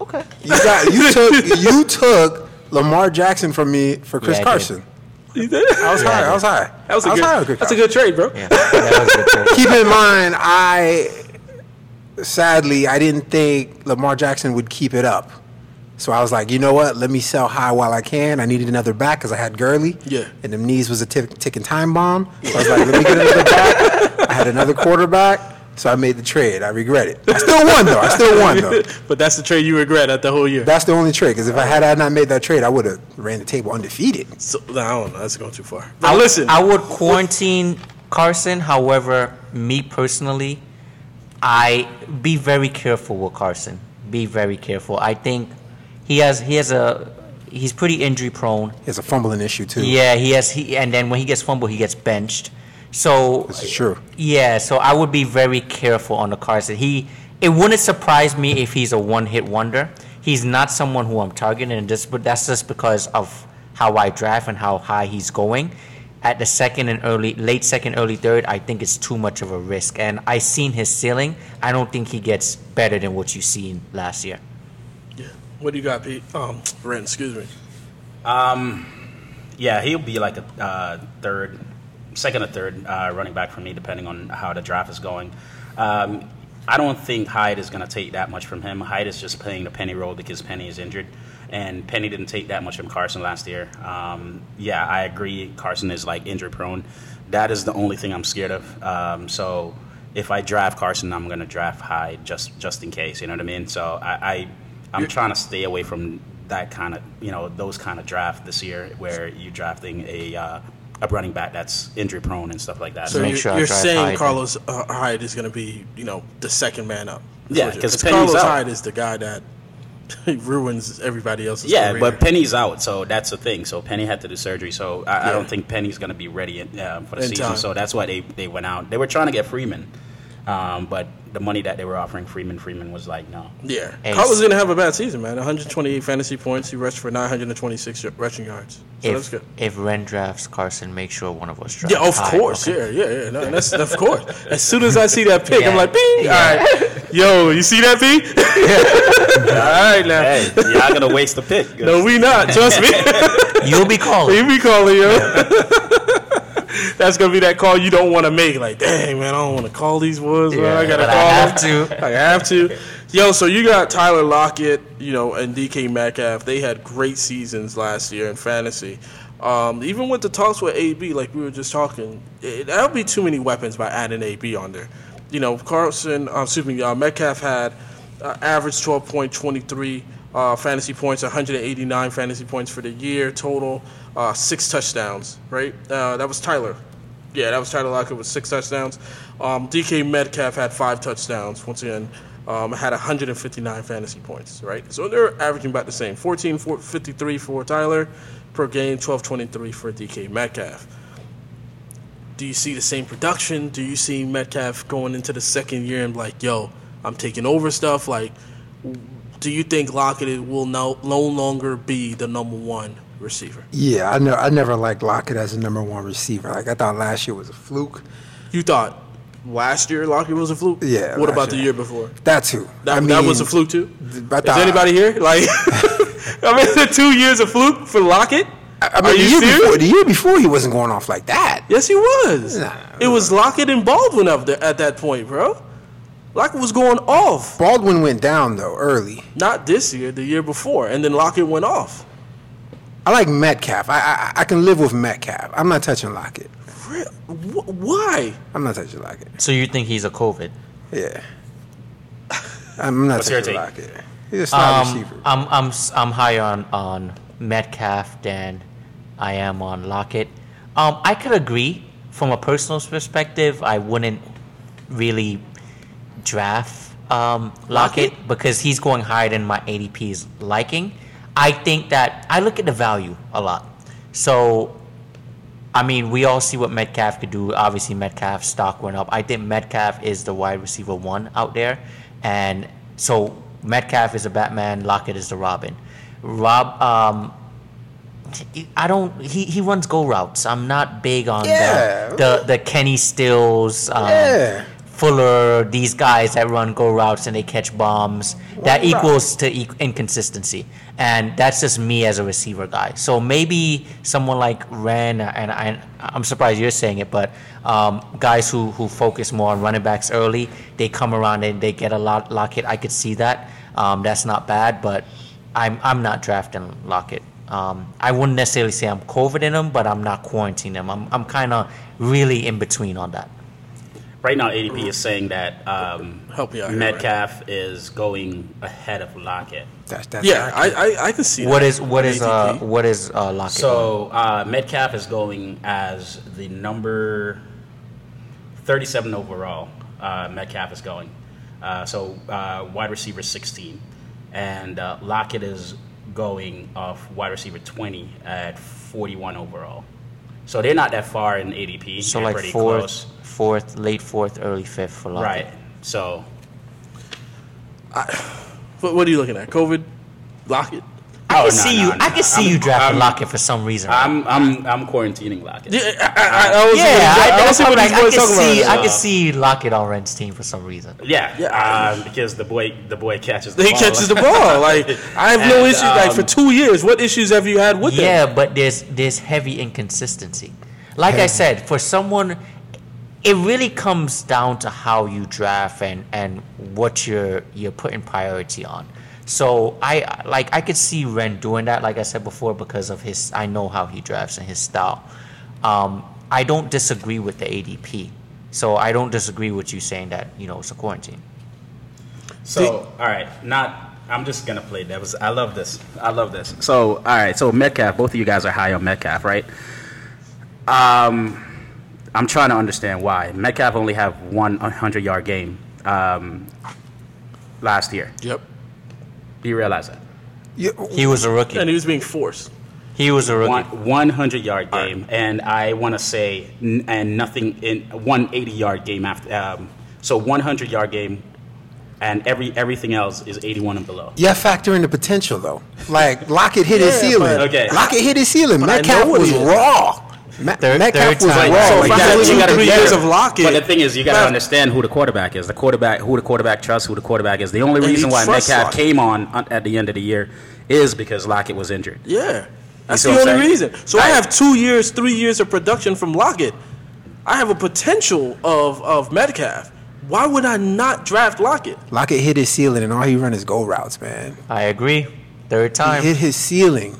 Okay. You got you took you took Lamar Jackson from me for Chris Yeah, I did. Carson. You did? I was Yeah, high. did. I was high. That was a I was high on good. Chris That's a good trade, bro. Yeah, that was a good trade. Keep in mind, I sadly I didn't think Lamar Jackson would keep it up. So I was like, you know what? Let me sell high while I can. I needed another back because I had Gurley. Yeah. And them knees was a ticking time bomb. So I was like, let me get another back. I had another quarterback, so I made the trade. I regret it. I still won though. I still won though. but that's the trade you regret at the whole year. That's the only trade. Because if I had, had not made that trade, I would have ran the table undefeated. So, I don't know. That's going too far. But I, listen, I would quarantine Carson. However, me personally, I be very careful with Carson. Be very careful. I think he has he has a he's pretty injury prone. He has a fumbling issue too. Yeah, he has he and then when he gets fumbled, he gets benched. So This is true. yeah, so I would be very careful on the Carson. He it wouldn't surprise me if he's a one hit wonder. He's not someone who I'm targeting, and just but that's just because of how I draft and how high he's going. At the second and early, late second, early third, I think it's too much of a risk. And I seen his ceiling. I don't think he gets better than what you seen last year. What do you got, Pete? Um, Ren, excuse me. Yeah, he'll be like a uh, third, second or third uh, running back for me, depending on how the draft is going. Um, I don't think Hyde is going to take that much from him. Hyde is just playing the Penny role because Penny is injured, and Penny didn't take that much from Carson last year. Um, yeah, I agree. Carson is like injury prone. That is the only thing I'm scared of. Um, so if I draft Carson, I'm going to draft Hyde just just in case. You know what I mean? So I, I I'm trying to stay away from that kind of you know those kind of draft this year where you're drafting a uh, a running back that's injury prone and stuff like that. So Make you're, sure you're saying Hyde. Carlos uh, Hyde is going to be, you know, the second man up. That's Yeah, 'cause Carlos out. Hyde is the guy that ruins everybody else's yeah, career. but Penny's out, so that's the thing. So Penny had to do surgery, so I, I don't think Penny's going to be ready in, uh, for the In season. time. So that's why they, they went out. They were trying to get Freeman, um, but the money that they were offering Freeman, Freeman was like, no. yeah, Hey, Carlos going to have a bad season, man. 128 fantasy points. He rushed for 926 rushing yards. So that's If good. if Ren drafts Carson, make sure one of us drafts. Yeah, of Hyde, course. okay? Yeah, yeah, yeah. No, that's of course. As soon as I see that pick, I'm like, bing. All right, yo, you see that, Pete? All right, now. Hey, you're not going to waste the pick. No, we not. Trust me. You'll be calling. He be calling yo. That's gonna be that call you don't want to make. Like, dang man, I don't want to call these boys. man. I gotta but I have them. to. I have to. Yo, so you got Tyler Lockett, you know, and DK Metcalf. They had great seasons last year in fantasy. Um, even with the talks with AB, like we were just talking, it, that'll be too many weapons by adding AB on there. You know, Carson, uh, excuse me, uh, Metcalf had uh, average 12.23 uh, fantasy points, 189 fantasy points for the year total, uh, six touchdowns, right? Uh, that was Tyler. Yeah, that was Tyler Lockett with six touchdowns. Um, DK Metcalf had five touchdowns. Once again, um, had 159 fantasy points, right? So they're averaging about the same. 14 for 53 for Tyler per game, 12 23 for DK Metcalf. Do you see the same production? Do you see Metcalf going into the second year and like, yo, I'm taking over stuff? Like, do you think Lockett will no, no longer be the number one receiver? Yeah, I know. I never liked Lockett as a number one receiver. Like I thought last year was a fluke. You thought last year Lockett was a fluke. Yeah, What about the year. year before? That too. That, I that was a fluke too. but Is anybody here like? I mean, the two years of fluke for Lockett. I Are mean, the year before, the year before, he wasn't going off like that. Yes, he was. Nah. it was Lockett and Baldwin up there at that point, bro. Lockett was going off. Baldwin went down though early. Not this year, the year before, and then Lockett went off. I like Metcalf. I, I I can live with Metcalf. I'm not touching Lockett. Re- wh- Why? I'm not touching Lockett. So you think he's a COVID? Yeah. I'm not What's your touching take? Lockett. He's a slot Um, receiver. I'm I'm s- I'm higher on on Metcalf than I am on Lockett. Um, I could agree from a personal perspective. I wouldn't really draft um, Lockett, Lockett? because he's going higher than my ADP's liking. I think that I look at the value a lot. So I mean, we all see what Metcalf could do. Obviously, Metcalf's stock went up. I think Metcalf is the wide receiver one out there, and so Metcalf is a Batman. Lockett is the Robin. Rob, um, I don't. He, he runs go routes. I'm not big on Yeah. the, the the Kenny Stills. Um, Yeah. Fuller, these guys that run go routes and they catch bombs, that equals to e- inconsistency. And that's just me as a receiver guy. So maybe someone like Ren, and I, I'm surprised you're saying it, but um, guys who, who focus more on running backs early, they come around and they get a lot Lockett. I could see that. Um, that's not bad, but I'm, I'm not drafting Lockett. Um, I wouldn't necessarily say I'm coveting him, but I'm not quarantining him. I'm, I'm kind of really in between on that. Right now, ADP is saying that um, Help me out here, Metcalf is going ahead of Lockett. That's, that's Yeah, accurate. I, I I can see What that is what on is uh ADP. what is uh Lockett? So uh, Metcalf is going as the number 37 overall. Uh, Metcalf is going. Uh, so uh, wide receiver 16, and uh, Lockett is going off wide receiver 20 at 41 overall. So they're not that far in ADP. so they're like pretty fourth, close. Fourth, late fourth, early fifth for Lockett. Right. So What, what are you looking at? COVID, Lockett. I Oh, can no, see no, you. no, I can no. see I'm- you drafting I'm- Lockett for some reason. right? I'm I'm I'm quarantining Lockett. Yeah, I, I, I was yeah, I, I, I, that's was what I'm like. I talking can see. I about. can see Lockett on Ren's team for some reason. Yeah, Yeah. um, because the boy the boy catches the He ball. catches the ball. Like I have no And, issues. like for um, two years, what issues have you had with him? Yeah, but there's there's heavy inconsistency. Like I said, for someone, it really comes down to how you draft and and what you're you're putting priority on. So I like I could see Ren doing that, like I said before, because of his. I know how he drafts and his style. Um, I don't disagree with the ADP. So I don't disagree with you saying that you know it's a quarantine. So, all right, not. I'm just gonna play devil's. I love this. I love this. So, all right. So Metcalf, both of you guys are high on Metcalf, right? Um, I'm trying to understand why Metcalf only have one 100 yard game um, last year. Yep. Do you realize that? You- He was a rookie. And he was being forced. He was a rookie. 100 yard game, and I want to say, n- and nothing in 180 yard game after. Um, so 100 yard game, and every everything else is 81 and below. Yeah, have factor in the potential though. Like Lockett hit his ceiling. but- Okay. Lockett hit his ceiling. But Metcalf was raw. Ma- Third- Metcalf third was time. raw. So Like, if I that's two, you gotta three years of Lockett, But the thing is, you got to understand who the quarterback is. The quarterback, who the quarterback trusts, who the quarterback is. The only And reason why trusts Metcalf Lockett. came on on- at the end of the year is because Lockett was injured. Yeah. That's the only saying? reason. So I Right. have two years, three years of production from Lockett. I have a potential of, of Metcalf. Why would I not draft Lockett? Lockett hit his ceiling, and all he run is go routes, man. I agree. Third He time. hit his ceiling.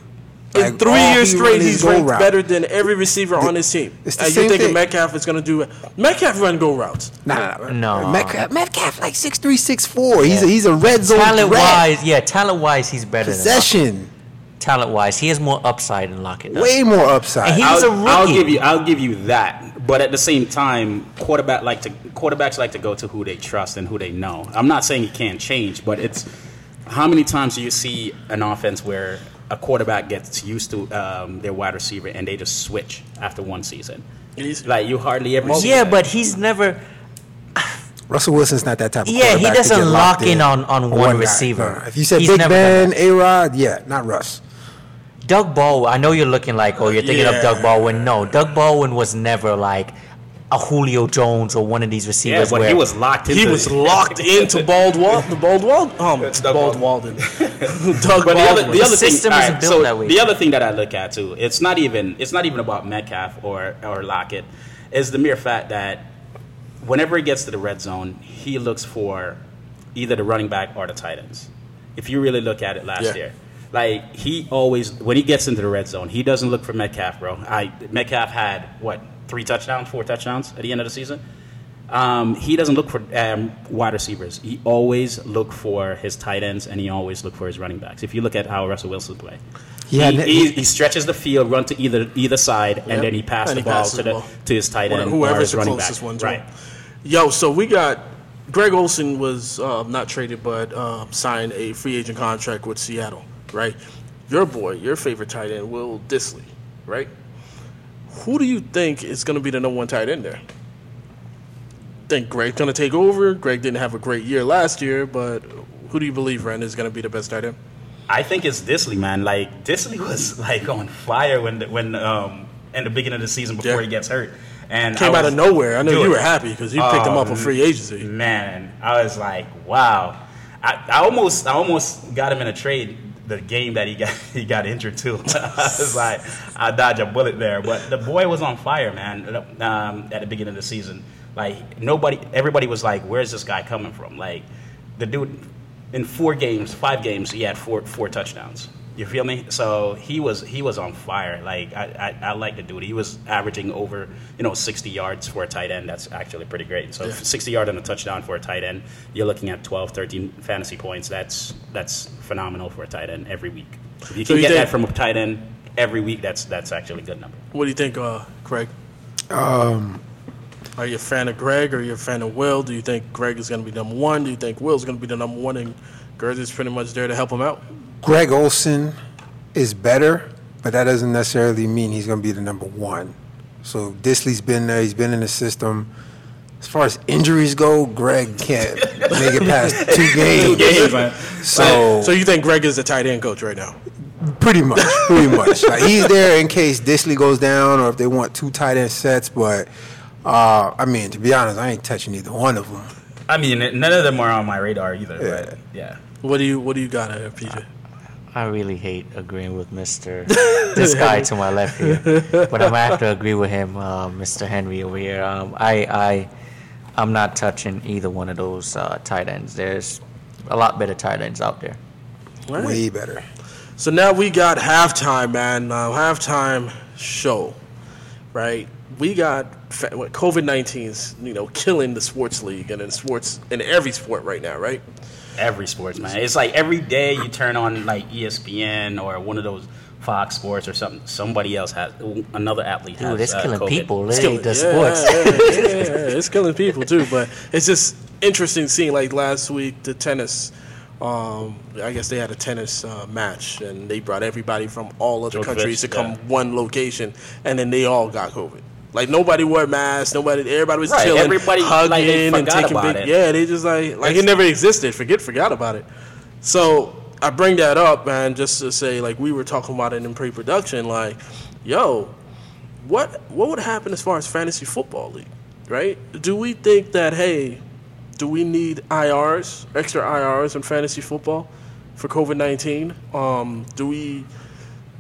In Like, three years straight, he's ranked route. better than every receiver on his team. it's the and same you thinking thing. Metcalf is going to do it? Metcalf run go routes. Nah, nah, nah. No. Metcalf, Metcalf like six three, six four. He's a, he's a red zone Talent threat. wise, yeah, talent wise, he's better than Lockett. Possession, Talent wise, he has more upside than Lockett. Does. way more upside. And he- He's I'll, a I'll give you, I'll give you that. But at the same time, quarterback like to quarterbacks like to go to who they trust and who they know. I'm not saying he can't change, but it's how many times do you see an offense where a quarterback gets used to um, their wide receiver and they just switch after one season? He's- Like you hardly ever. see Yeah, that. but he's never. Russell Wilson's not that type of Yeah, he doesn't get lock locked in on- on one guy. receiver. No. If you said He's Big Ben, A Rod, yeah, not Russ. Doug Baldwin, I know you're looking like, oh, you're thinking of Doug Baldwin. No, Doug Baldwin was never like a Julio Jones or one of these Yeah, receivers. but where he was locked into He was locked into Bald Wal- the Bald Wal- um, Doug Bald Walden. Doug But the other, Baldwin. the other thing, system isn't so that way. the other thing that I look at too, it's not even it's not even about Metcalf or or Lockett, is the mere fact that whenever he gets to the red zone, he looks for either the running back or the tight ends. If you really look at it last Yeah. year, like he always when he gets into the red zone, he doesn't look for Metcalf, bro. I Metcalf had what three touchdowns, four touchdowns at the end of the season. Um, he doesn't look for um, wide receivers. He always look for his tight ends, and he always look for his running backs. If you look at how Russell Wilson play, He he, he, he stretches the field, run to either either side, Yep. and then he passes the he ball to the ball. to his tight end or Whoever's his the running closest back. one right. Yo, so we got Greg Olsen was uh, not traded, but uh, signed a free agent contract with Seattle, right? Your boy, your favorite tight end, Will Dissly, right? Who do you think is going to be the number one tight end there? Think Greg's going to take over? Greg didn't have a great year last year, but who do you believe, Ren, is going to be the best tight end? I think it's Dissly, man. Like Dissly was like on fire when the, when um in the beginning of the season before Yeah. he gets hurt, and Came I out of nowhere. I know you were happy because you picked him up on Um, free agency. Man, I was like, wow. I, I almost I almost got him in a trade the game that he got he got injured too. I was like, I dodged a bullet there. But the boy was on fire, man. Um, at the beginning of the season, like nobody, everybody was like, "Where's this guy coming from?" Like the dude in four games, five games, he had four four touchdowns. You feel me? So he was he was on fire. Like I, I, I like the dude. He was averaging over you know 60 yards for a tight end. That's actually pretty great. So 60 yard and a touchdown for a tight end. You're looking at 12, 13 fantasy points. That's that's phenomenal for a tight end every week. If you So can you get think- that from a tight end every week, that's that's actually a good number. What do you think, uh, Craig? Um, are you a fan of Greg or are you a fan of Will? Do you think Greg is going to be number one? Do you think Will's going to be the number one and Greg is pretty much there to help him out? Greg Olsen is better, but that doesn't necessarily mean he's going to be the number one. So Dissly's been there. He's been in the system. As far as injuries go, Greg can't make it past two games. So, So you think Greg is the tight end coach right now? pretty much, pretty much. Like he's there in case Dissly goes down or if they want two tight end sets. But uh, I mean, to be honest, I ain't touching either one of them. I mean, none of them are on my radar either. But yeah. What do you What do you got here, PJ? I really hate agreeing with Mr. this guy to my left here, but I'm gonna have to agree with him, uh, Mr. Henry over here. Um, I, I, I'm not touching either one of those uh, tight ends. There's a lot better tight ends out there. All right. Way better. So now we got halftime, man. Uh, halftime show, right? We got fa- what COVID 19's you know killing the sports league and in sports in every sport right now, right? Every sports man. It's like every day you turn on like ESPN or one of those Fox Sports or something. Somebody else has another athlete has. Dude, it's uh, killing COVID. people. It's It killing- the yeah, sports. yeah, yeah, yeah, it's killing people too. But it's just interesting seeing like last week the tennis. Um, I guess they had a tennis uh, match, and they brought everybody from all other Djokovic, countries to come yeah. one location, and then they all got COVID. Like nobody wore masks, nobody, everybody was Right, chilling, everybody, hugging, like, and taking about big. it. Yeah, they just like like it never existed. Forget, forgot about it. So I bring that up, man, just to say like we were talking about it in pre-production, like, yo, what what would happen as far as fantasy football league, right? Do we think that hey, do we need IRs, extra IRs in fantasy football for COVID nineteen? Um, do we,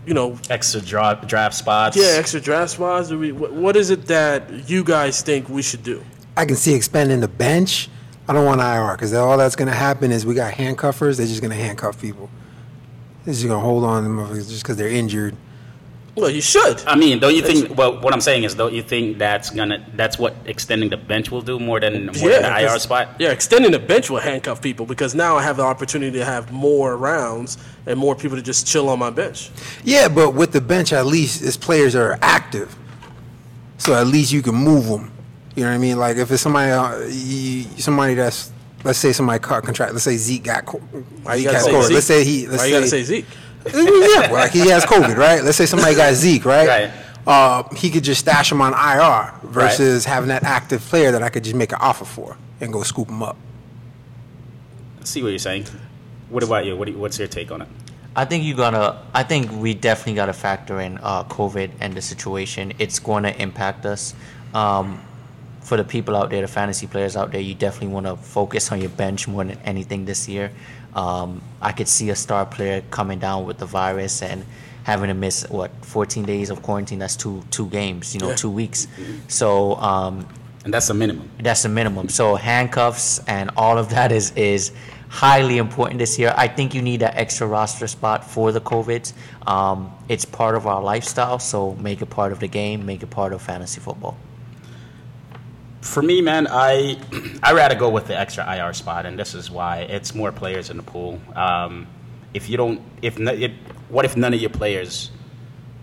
you know, Extra draft, draft spots. yeah, extra draft spots? Do we? What, what is it that you guys think we should do? I can see expanding the bench. I don't want IR because all that's going to happen is we got handcuffers. They're just going to handcuff people. They're just going to hold on to them motherfuckers just because they're injured. Well, you should. I mean, don't you think? Well, what I'm saying is, don't you think that's gonna that's what extending the bench will do more than more than the IR 'cause- spot? Yeah, extending the bench will handcuff people because now I have the opportunity to have more rounds and more people to just chill on my bench. Yeah, but with the bench, at least it's players that are active. So at least you can move them. You know what I mean? Like if it's somebody, uh, you, somebody that's, let's say somebody caught contract. Let's say Zeke got, co- Why you gotta say COVID. Zeke? Let's say he, let's Why say, you gotta say Zeke? Yeah, like he has COVID, right? Let's say somebody got Zeke, right? Right. Uh, he could just stash him on IR versus having that active player that I could just make an offer for and go scoop him up. see what you're saying. What about you? What do you, what's your take on it? I think you gotta. I think we definitely gotta factor in uh, COVID and the situation. It's going to impact us. Um, for the people out there, the fantasy players out there, you definitely want to focus on your bench more than anything this year. Um, I could see a star player coming down with the virus and having to miss what 14 days of quarantine. That's two two games, you know, Yeah. two weeks. So um, and that's the minimum. that's the minimum. So handcuffs and all of that is is highly important this year. I think you need that extra roster spot for the COVID. Um, it's part of our lifestyle, so make it part of the game, make it part of fantasy football. For me, man, I I rather go with the extra IR spot, and this is why it's more players in the pool. Um, if you don't, if, if what if none of your players,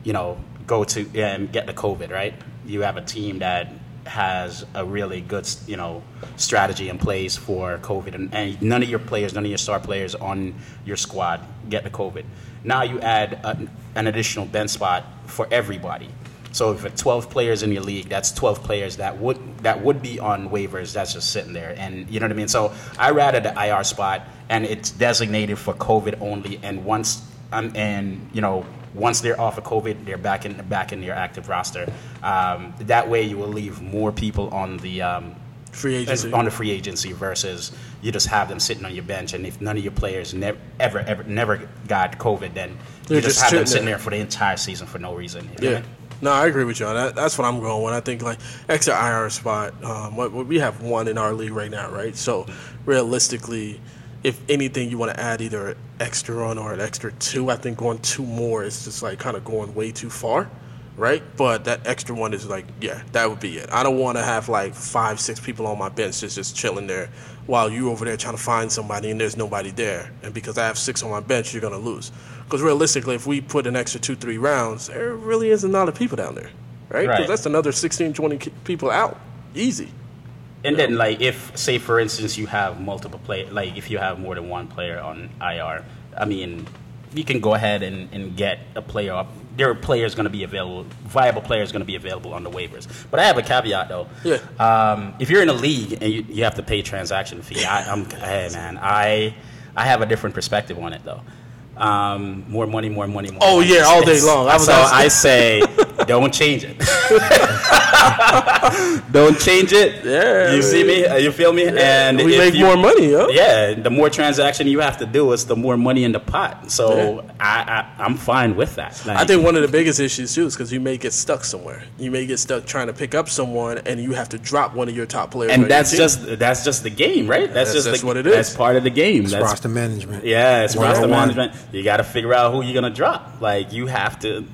you know, go to and get the COVID, right? You have a team that has a really good, you know, strategy in place for COVID, and, and none of your players, none of your star players on your squad get the COVID. Now you add a, an additional bench spot for everybody. So if it's 12 players in your league, that's 12 players that would that would be on waivers. That's just sitting there, and you know what I mean. So I rather the IR spot, and it's designated for COVID only. And once um, and you know once they're off of COVID, they're back in back in your active roster. Um, that way, you will leave more people on the um, Free agency. on the free agency versus you just have them sitting on your bench. And if none of your players never ever ever never got COVID, then They're you just, just have them sitting there. there for the entire season for no reason. You know No, I agree with you. on That, that's what I'm going with. I think like extra IR spot. Um, what, what we have one in our league right now, right? So realistically, if anything, you want to add either an extra on or an extra two. I think going two more is just like kind of going way too far, right? But that extra one is like, yeah, that would be it. I don't want to have like five, six people on my bench just just chilling there while you over there trying to find somebody and there's nobody there. And because I have six on my bench, you're gonna lose. Because realistically, if we put an extra two, three rounds, there really isn't a lot of people down there, right? Because Right. that's another 16, 20 people out, easy. And then, like, if say for instance you have multiple play, like if you have more than one player on IR, I mean, you can go ahead and, and get a player up. There are players going to be available, viable players going to be available on the waivers. But I have a caveat though. Yeah. Um, if you're in a league and you, you have to pay transaction fee, I, I'm hey man, I I have a different perspective on it though. Um, more money, more money, more. Oh, money. yeah, all day long. I was so I say, don't change it. don't change it. Yeah, You see me? You feel me? And we make you- more money, yo. Yeah, the more transaction you have to do, it's the more money in the pot. So I, I I'm fine with that. I think one of the biggest issues too is because you may get stuck somewhere. You may get stuck trying to pick up someone, and you have to drop one of your top players. and that's just that's just the game, right? That's, That's- just that's the, what it is. That's part of the game. It's That's roster management. Yeah, it's roster management. You got to figure out who you're gonna drop. Like you have to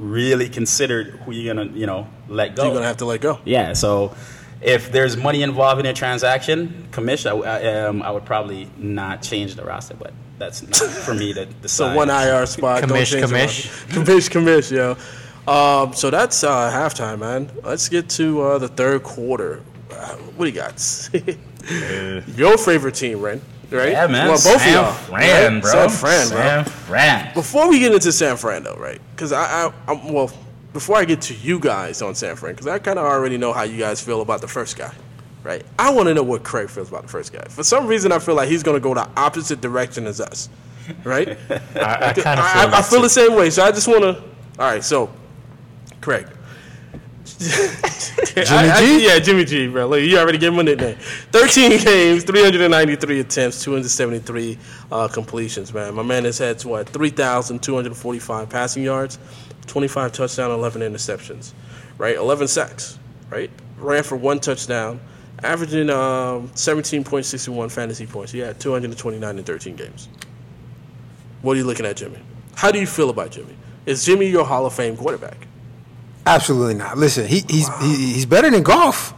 really considered who you're gonna, you know, let go. you're gonna have to let go. Yeah. So if there's money involved in a transaction, commission, I, I, um, I would probably not change the roster, but that's not for me to decide. So one IR spot. don't Commish, change the commish. roster. commish, commish, yo. Um, so that's uh, halftime, man. Let's get to uh, the third quarter. Uh, what do you got? Your favorite team, Ren? Right? Yeah, man. Well, both San of y'all. Fran, right? bro. San Fran, bro. San Fran. Before we get into San Fran, though, right? Because I, I, I'm well. Before I get to you guys on San Fran, because I kind of already know how you guys feel about the first guy, right? I want to know what Craig feels about the first guy. For some reason, I feel like he's going to go the opposite direction as us, right? I, I kind of feel, I, I that feel the same way. So I just want to. All right, so Craig. Jimmy I- I- G? yeah, Jimmy G, bro. Look, you already gave him a nickname. 13 games, 393 attempts, 273 uh, completions, man. My man has had, what, 3,245 passing yards, 25 touchdowns, 11 interceptions, right? 11 sacks, right? Ran for one touchdown, averaging um, 17.61 fantasy points. He had 229 in 13 games. What are you looking at, Jimmy? How do you feel about Jimmy? Is Jimmy your Hall of Fame quarterback? Absolutely not. Listen, he, he's he, he's better than Goff,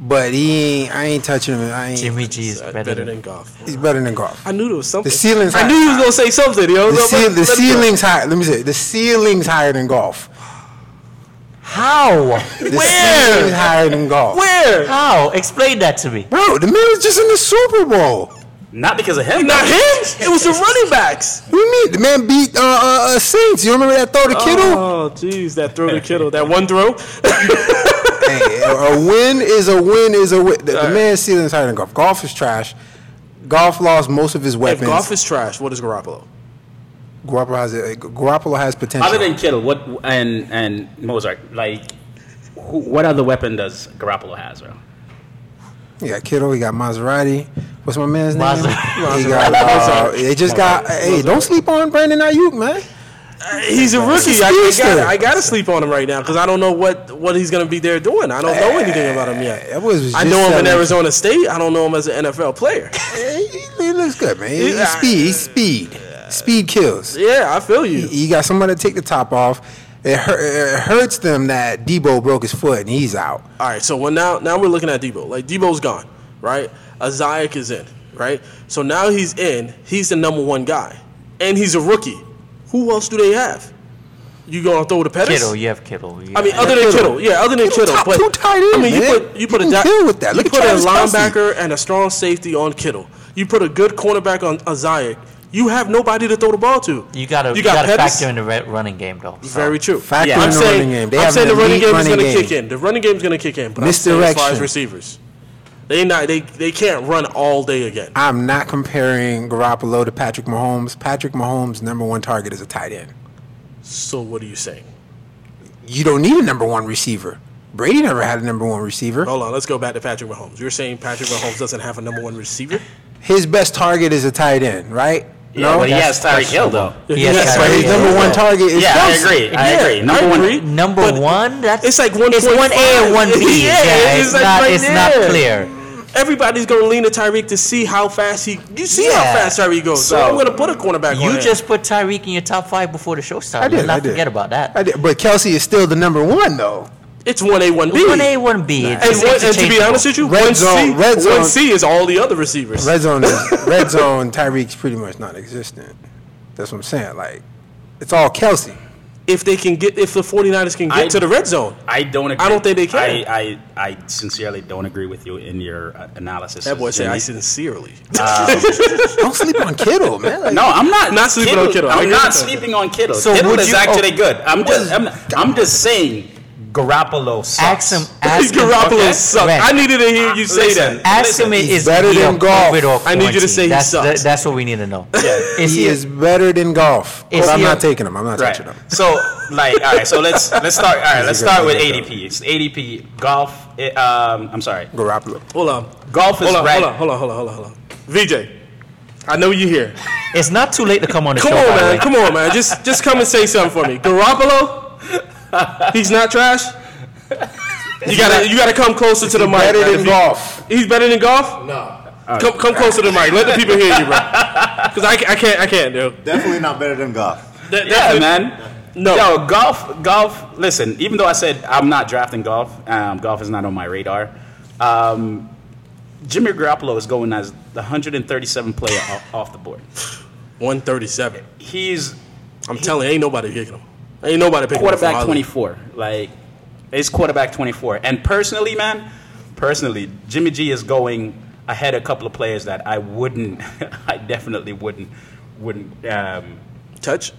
but he ain't, I ain't touching him. I ain't. Jimmy G is Uh, better, than than. Goff. He's better than Goff. I knew there was something. The ceiling's I high. knew you was gonna say something, yo. The, Let- ceil- let- the let it go. ceiling's higher. Let me say, the ceiling's higher than Goff. How? The ceiling's higher than Goff. Where? How? Explain that to me. Bro, the man was just in the Super Bowl. Not because of him. Not him. It was the running backs. What do you mean? The man beat uh, uh, uh, Saints. You remember that throw to Kittle? Oh, jeez, that throw to Kittle, that one throw. hey, a, a win is a win is a win. The, the man's ceiling's higher than Goff. Goff is trash. Goff lost most of his if weapons. Goff is trash, what is Garoppolo? Garoppolo has, Garoppolo has potential. Other than Kittle, what and and Mostert, like who, what other weapon does Garoppolo has, bro? You got Kittle, you got Maserati. What's my man's name? Maser- You got, uh, they just got. Hey, don't sleep on Brandon Aiyuk, man. He's a rookie. He's a I, I speedster. got I got to sleep on him right now because I don't know what, what he's going to be there doing. I don't know anything about him yet. That was I know him in Arizona State. I don't know him as an NFL player. He, he looks good, man. He's speed. He's speed. Speed kills. Yeah, I feel you. You got somebody to take the top off. It, hurt, it hurts them that Deebo broke his foot and he's out. All right, so when now now we're looking at Deebo. Like Deebo's gone, right? Isaac is in, right? So now he's in. He's the number one guy, and he's a rookie. Who else do they have? You gonna throw the Pettis? Kittle, you have Kittle. You I mean, other than Kittle. Kittle, yeah, other than Kittle Kittle, top but two tight I ends, mean, you man. put you put You a can deal with that. Look you at put a Travis Kelce. linebacker and a strong safety on Kittle. You put a good cornerback on Isaiah. You have nobody to throw the ball to. you gotta you you got gotta factor in the re- running game though. so. Very true. Factor Yeah. in I'm the saying, running game. They I'm saying the running elite game is going to kick in. The running game is going to kick in. But I'm saying as far as receivers, they not they they can't run all day again. I'm not comparing Garoppolo to Patrick Mahomes. Patrick Mahomes' number one target is a tight end. So what are you saying? You don't need a number one receiver. Brady never had a number one receiver. Hold on, let's go back to Patrick Mahomes. You're saying Patrick Mahomes doesn't have a number one receiver? His best target is a tight end, right? Yeah, but he has that's Tyreek Hill though. He Yes, has But Tyreek his Hill. number one target is Yeah, I Kelce. agree. I Yeah, agree. Number I one. agree. Number But one, that's it's like It's 1.5. one A and one B. Yeah, Yeah, it's it's, like not. right it's not there. clear. Everybody's going to lean to Tyreek to see how fast he. You see how Yeah. fast Tyreek goes. So, So- I'm going to put a cornerback on You him. just put Tyreek in your top five before the show started. I did. Let's not I did. forget about that. I did, but Kelce is still the number one though. It's one A, one B. One A, one B. And, one, and to be honest with you, Red one zone- C, red zone- one C is all the other receivers. Red zone is red zone. Tyreek's pretty much non-existent. That's what I'm saying. Like, it's all Kelce. if they can get, if the 49ers can get I- to the red zone, I don't agree. I don't think they can. I, I, I sincerely don't agree with you in your uh, analysis. that boy said, "I Jimmy. sincerely." Don't sleep on Kittle, man. Like, No, I'm not. Not sleeping on Kittle. I I'm not sleeping on Kittle. So Kittle is you- actually oh. good. I'm just, I'm, I'm just saying, Garoppolo sucks. Ask him. Ask him. Garoppolo okay. sucks. Ren. I needed to hear you say Listen, that. Ask him. He's Is better he than Goff. COVID or I need you to quarantine? say he that's, sucks. that- that's what we need to know. Yeah. Is he he, is better than Goff. But I'm not a- taking him. I'm not Right. touching him. So, like, all right. So let's let's start. All right, let's start with ADP. It's ADP Goff. It, um, I'm sorry. Garoppolo. Hold on. Goff is Hold on, right. hold on, hold on, hold on, hold on, hold on. VJ, I know you're here. It's not too late to come on the Come show. Come on, by man. way. Come on, man. Just just come and say something for me. Garoppolo, he's not trash. You gotta you gotta come closer to the mic. better than Goff. He's better than Goff. No. Come come closer to the mic. Let the people hear you, bro. Because I, I can't I can't, dude. Definitely not better than Goff. That- Yeah, man. No. Yo, Goff, Goff. Listen, even though I said I'm not drafting Goff, um, Goff is not on my radar. Um, Jimmy Garoppolo is going as the 137 player off, off the board. 137. He's I'm telling you, ain't nobody picking him. Ain't nobody picking quarterback 24. Like, it's quarterback 24. And personally, man, personally, Jimmy G is going ahead a couple of players that I wouldn't, I definitely wouldn't, wouldn't um, Touch.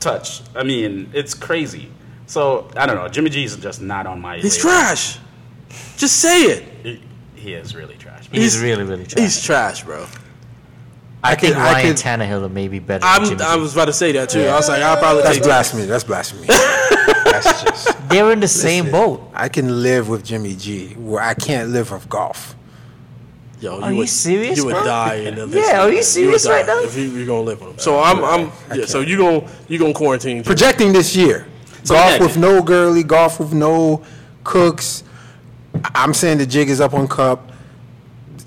touch. I mean, it's crazy. So I don't know. Jimmy G is just not on my. He's radar. trash. Just say it. He, he is really trash. He's, really, really trash. He's trash, bro. I, think could- I Ryan could- Tannehill may be better I'm, than Jimmy I G. was about to say that too. I was like, I'll probably That's take blasphemy. That's blasphemy. That's just. They're in the same boat. I can live with Jimmy G, where I can't live with Goff. Yo, Are you would, serious, You would bro? die in the Yeah, are you serious die right now? If you, you're gonna live with him, so I'm, I'm, yeah. So you gonna, you gonna quarantine? Projecting this year, So, Goff yeah, with no Gurley, Goff with no Cooks. I'm saying the jig is up on Kupp.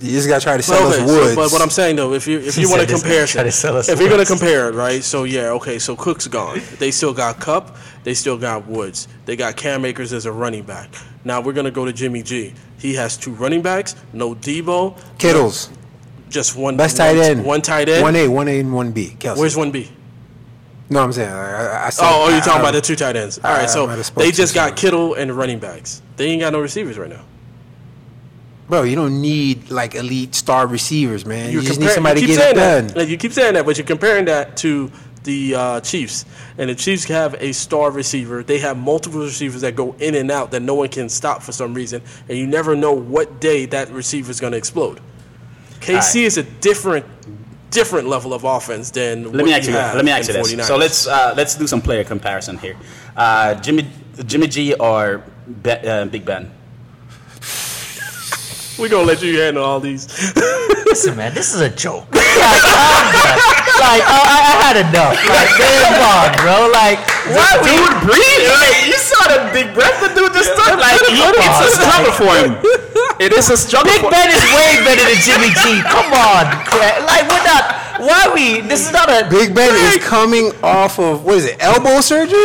You just gotta try to sell Well, us okay, so- woods. but what I'm saying though, if you if you want to compare, tried to if you're gonna compare it, right? So yeah, okay. So Cook's gone. They still got Kupp. They still got Woods. They got Cam Akers as a running back. Now we're gonna go to Jimmy G. He has two running backs. No Deebo. Kittles, Just one. best one- tight end. One tight end. One A, one A, and one B. Kelce. Where's one B? No, I'm saying. I, I- said, Oh, oh, you're talking I- about the two tight ends. All right, I so they just got. Kittle and running backs. They ain't got no receivers right now. Bro, you don't need like elite star receivers, man. You You're just need somebody you to get it saying done. That. You keep saying that, but you're comparing that to the uh, Chiefs. And the Chiefs have a star receiver. They have multiple receivers that go in and out that no one can stop for some reason. And you never know what day that receiver is going to explode. KC right. is a different different level of offense than Let what me ask you. have Let me ask you this. 49ers. So let's uh, let's do some player comparison here. Uh, Jimmy Jimmy G or Be- uh, Big Ben. We're gonna let you handle all these. Listen, man, this is a joke. like, I'm like I, I I had enough. Like, come on, bro. Like, why we? Dude, breathe. Like, you saw the big breath the dude just took. Like, he, Come it's a on, struggle for him. It is a struggle Big for Ben is way better than Jimmy G. Come on, like we're not. Why we? This is not a Big Ben is coming off of what is it, elbow surgery?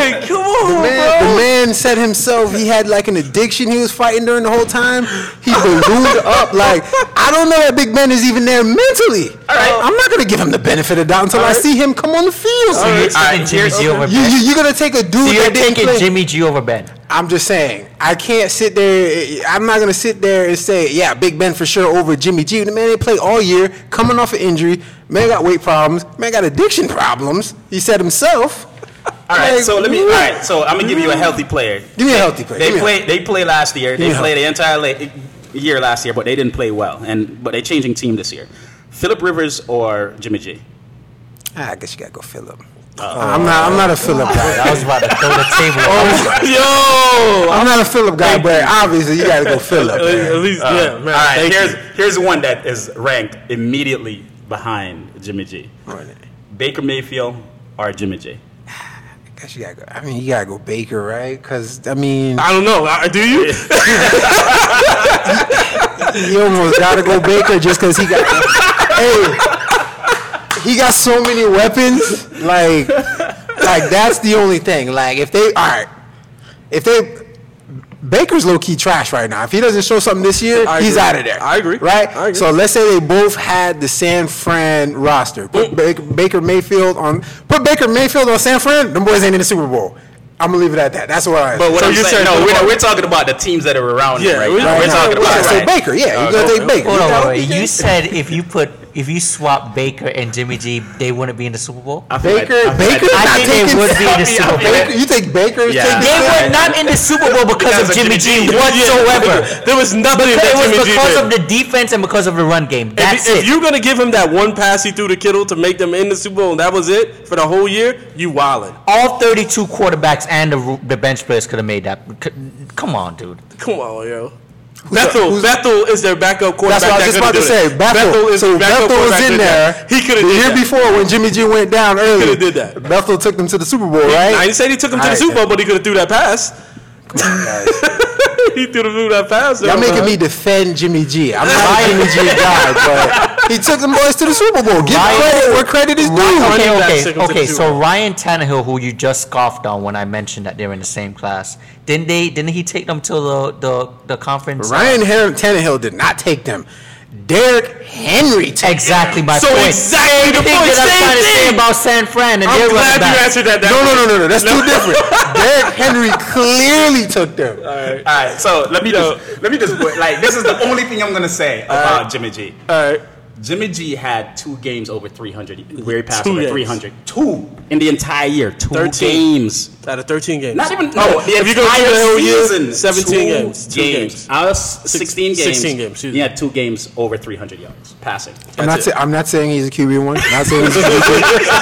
Hey, come on, The man, the man said himself he had like an addiction he was fighting during the whole time. He ballooned up. Like I don't know that Big Ben is even there mentally. All right, I'm not gonna give him the benefit of doubt until I see him come on the field. So you're All right, taking Jimmy G over Ben. you, you're gonna take a dude So you're that didn't taking. Jimmy G over Ben. I'm just saying, I can't sit there. I'm not gonna sit there and say, yeah, Big Ben for sure over Jimmy G. The man ain't played all year, coming off an injury. Man got weight problems. Man got addiction problems. He said himself. All right, so let me. All right, so I'm gonna give you a healthy player. Give me a healthy player. They Give me a- played. They played last year. They played the entire la- year last year, but they didn't play well. And but they're changing team this year. Philip Rivers or Jimmy G. Ah, guess you gotta go Philip. I'm not. I'm not a Philip guy. I was about to throw the table. Yo, I'm not a Philip guy, but obviously you gotta go Philip. at man. least yeah, man. All right, thank here's you. here's one that is ranked immediately behind Jimmy G. Baker Mayfield or Jimmy G. I guess you gotta go. I mean, you gotta go Baker, right? Because I mean, I don't know. Uh, Do you? you almost gotta go Baker just because he got. hey, he got so many weapons. Like, like that's the only thing. Like, if they all right, if they. Baker's low key trash right now. If he doesn't show something this year, I he's out of there. I agree. Right? I agree. So let's say they both had the San Fran roster. Put mm. Baker, Baker Mayfield on. Put Baker Mayfield on San Fran. Them boys ain't in the Super Bowl. I'm gonna leave it at that. That's what I. But what So I'm you're saying, saying no, we're, we're talking about the teams that are around Yeah, him right we're- now. We're right now, talking yeah, about so right. Baker, yeah, you uh, gotta take Baker. Hold on, wait, wait. You said if you put if you swap Baker and Jimmy G, they wouldn't be in the Super Bowl. I Baker, I feel like- Baker, I not think they would be in the Baker- Super Bowl. Baker, you think Baker's Yeah. taking They Baker? were not in the Super Bowl because, Because of of Jimmy Jimmy G G. whatsoever. There was nothing Because that it was Jimmy G because did. of the defense and because of the run game. If, That's if it. you're gonna give him that one pass he threw to Kittle to make them in the Super Bowl, and that was it for the whole year, you wildin'. All 32 quarterbacks and the, the bench players could have made that. Come on, dude. Come on, yo. Bethel, who's- Bethel is their backup quarterback. That's what I was just about to say. it. Bethel, is so the Bethel was in there. He could have the did year that. before when Jimmy G went down early. coulda did that. Bethel took them to the Super Bowl, right? I didn't he took them to the Super Bowl, but he could have threw that pass. he threw threw that pass. Y'all making me defend Jimmy G. I'm not a Jimmy G guy, but he took them boys to the Super Bowl. Give Ryan- credit where credit is due. Okay, running okay, took him to okay. So Ryan Tannehill, who you just scoffed on when I mentioned that they're in the same class, didn't they? Didn't he take them to the the, the conference? uh, Ryan Her- Tannehill did not take them. Derrick Henry took Exactly my So point. exactly the Thing point. that I'm Same trying to say thing. about San Fran and I'm glad running you answered that. that No, no, no, no, no. That's too different. Derrick Henry clearly took them. All right, Alright. so let me just let me just like this is the only thing I'm gonna say about Jimmy G. All right. Jimmy G had two games over 300, where he passed Two over games. 300. Two in the entire year. Two 13. games. Out of 13 games. Not even Oh, no. The if you go entire through the whole year, season, 17 two games. Two games. Out of s- 16 games. 16 games, He had two games over 300 yards passing. I'm not, it. sa- I'm not saying he's a QB one. I'm Not saying he's a QB two.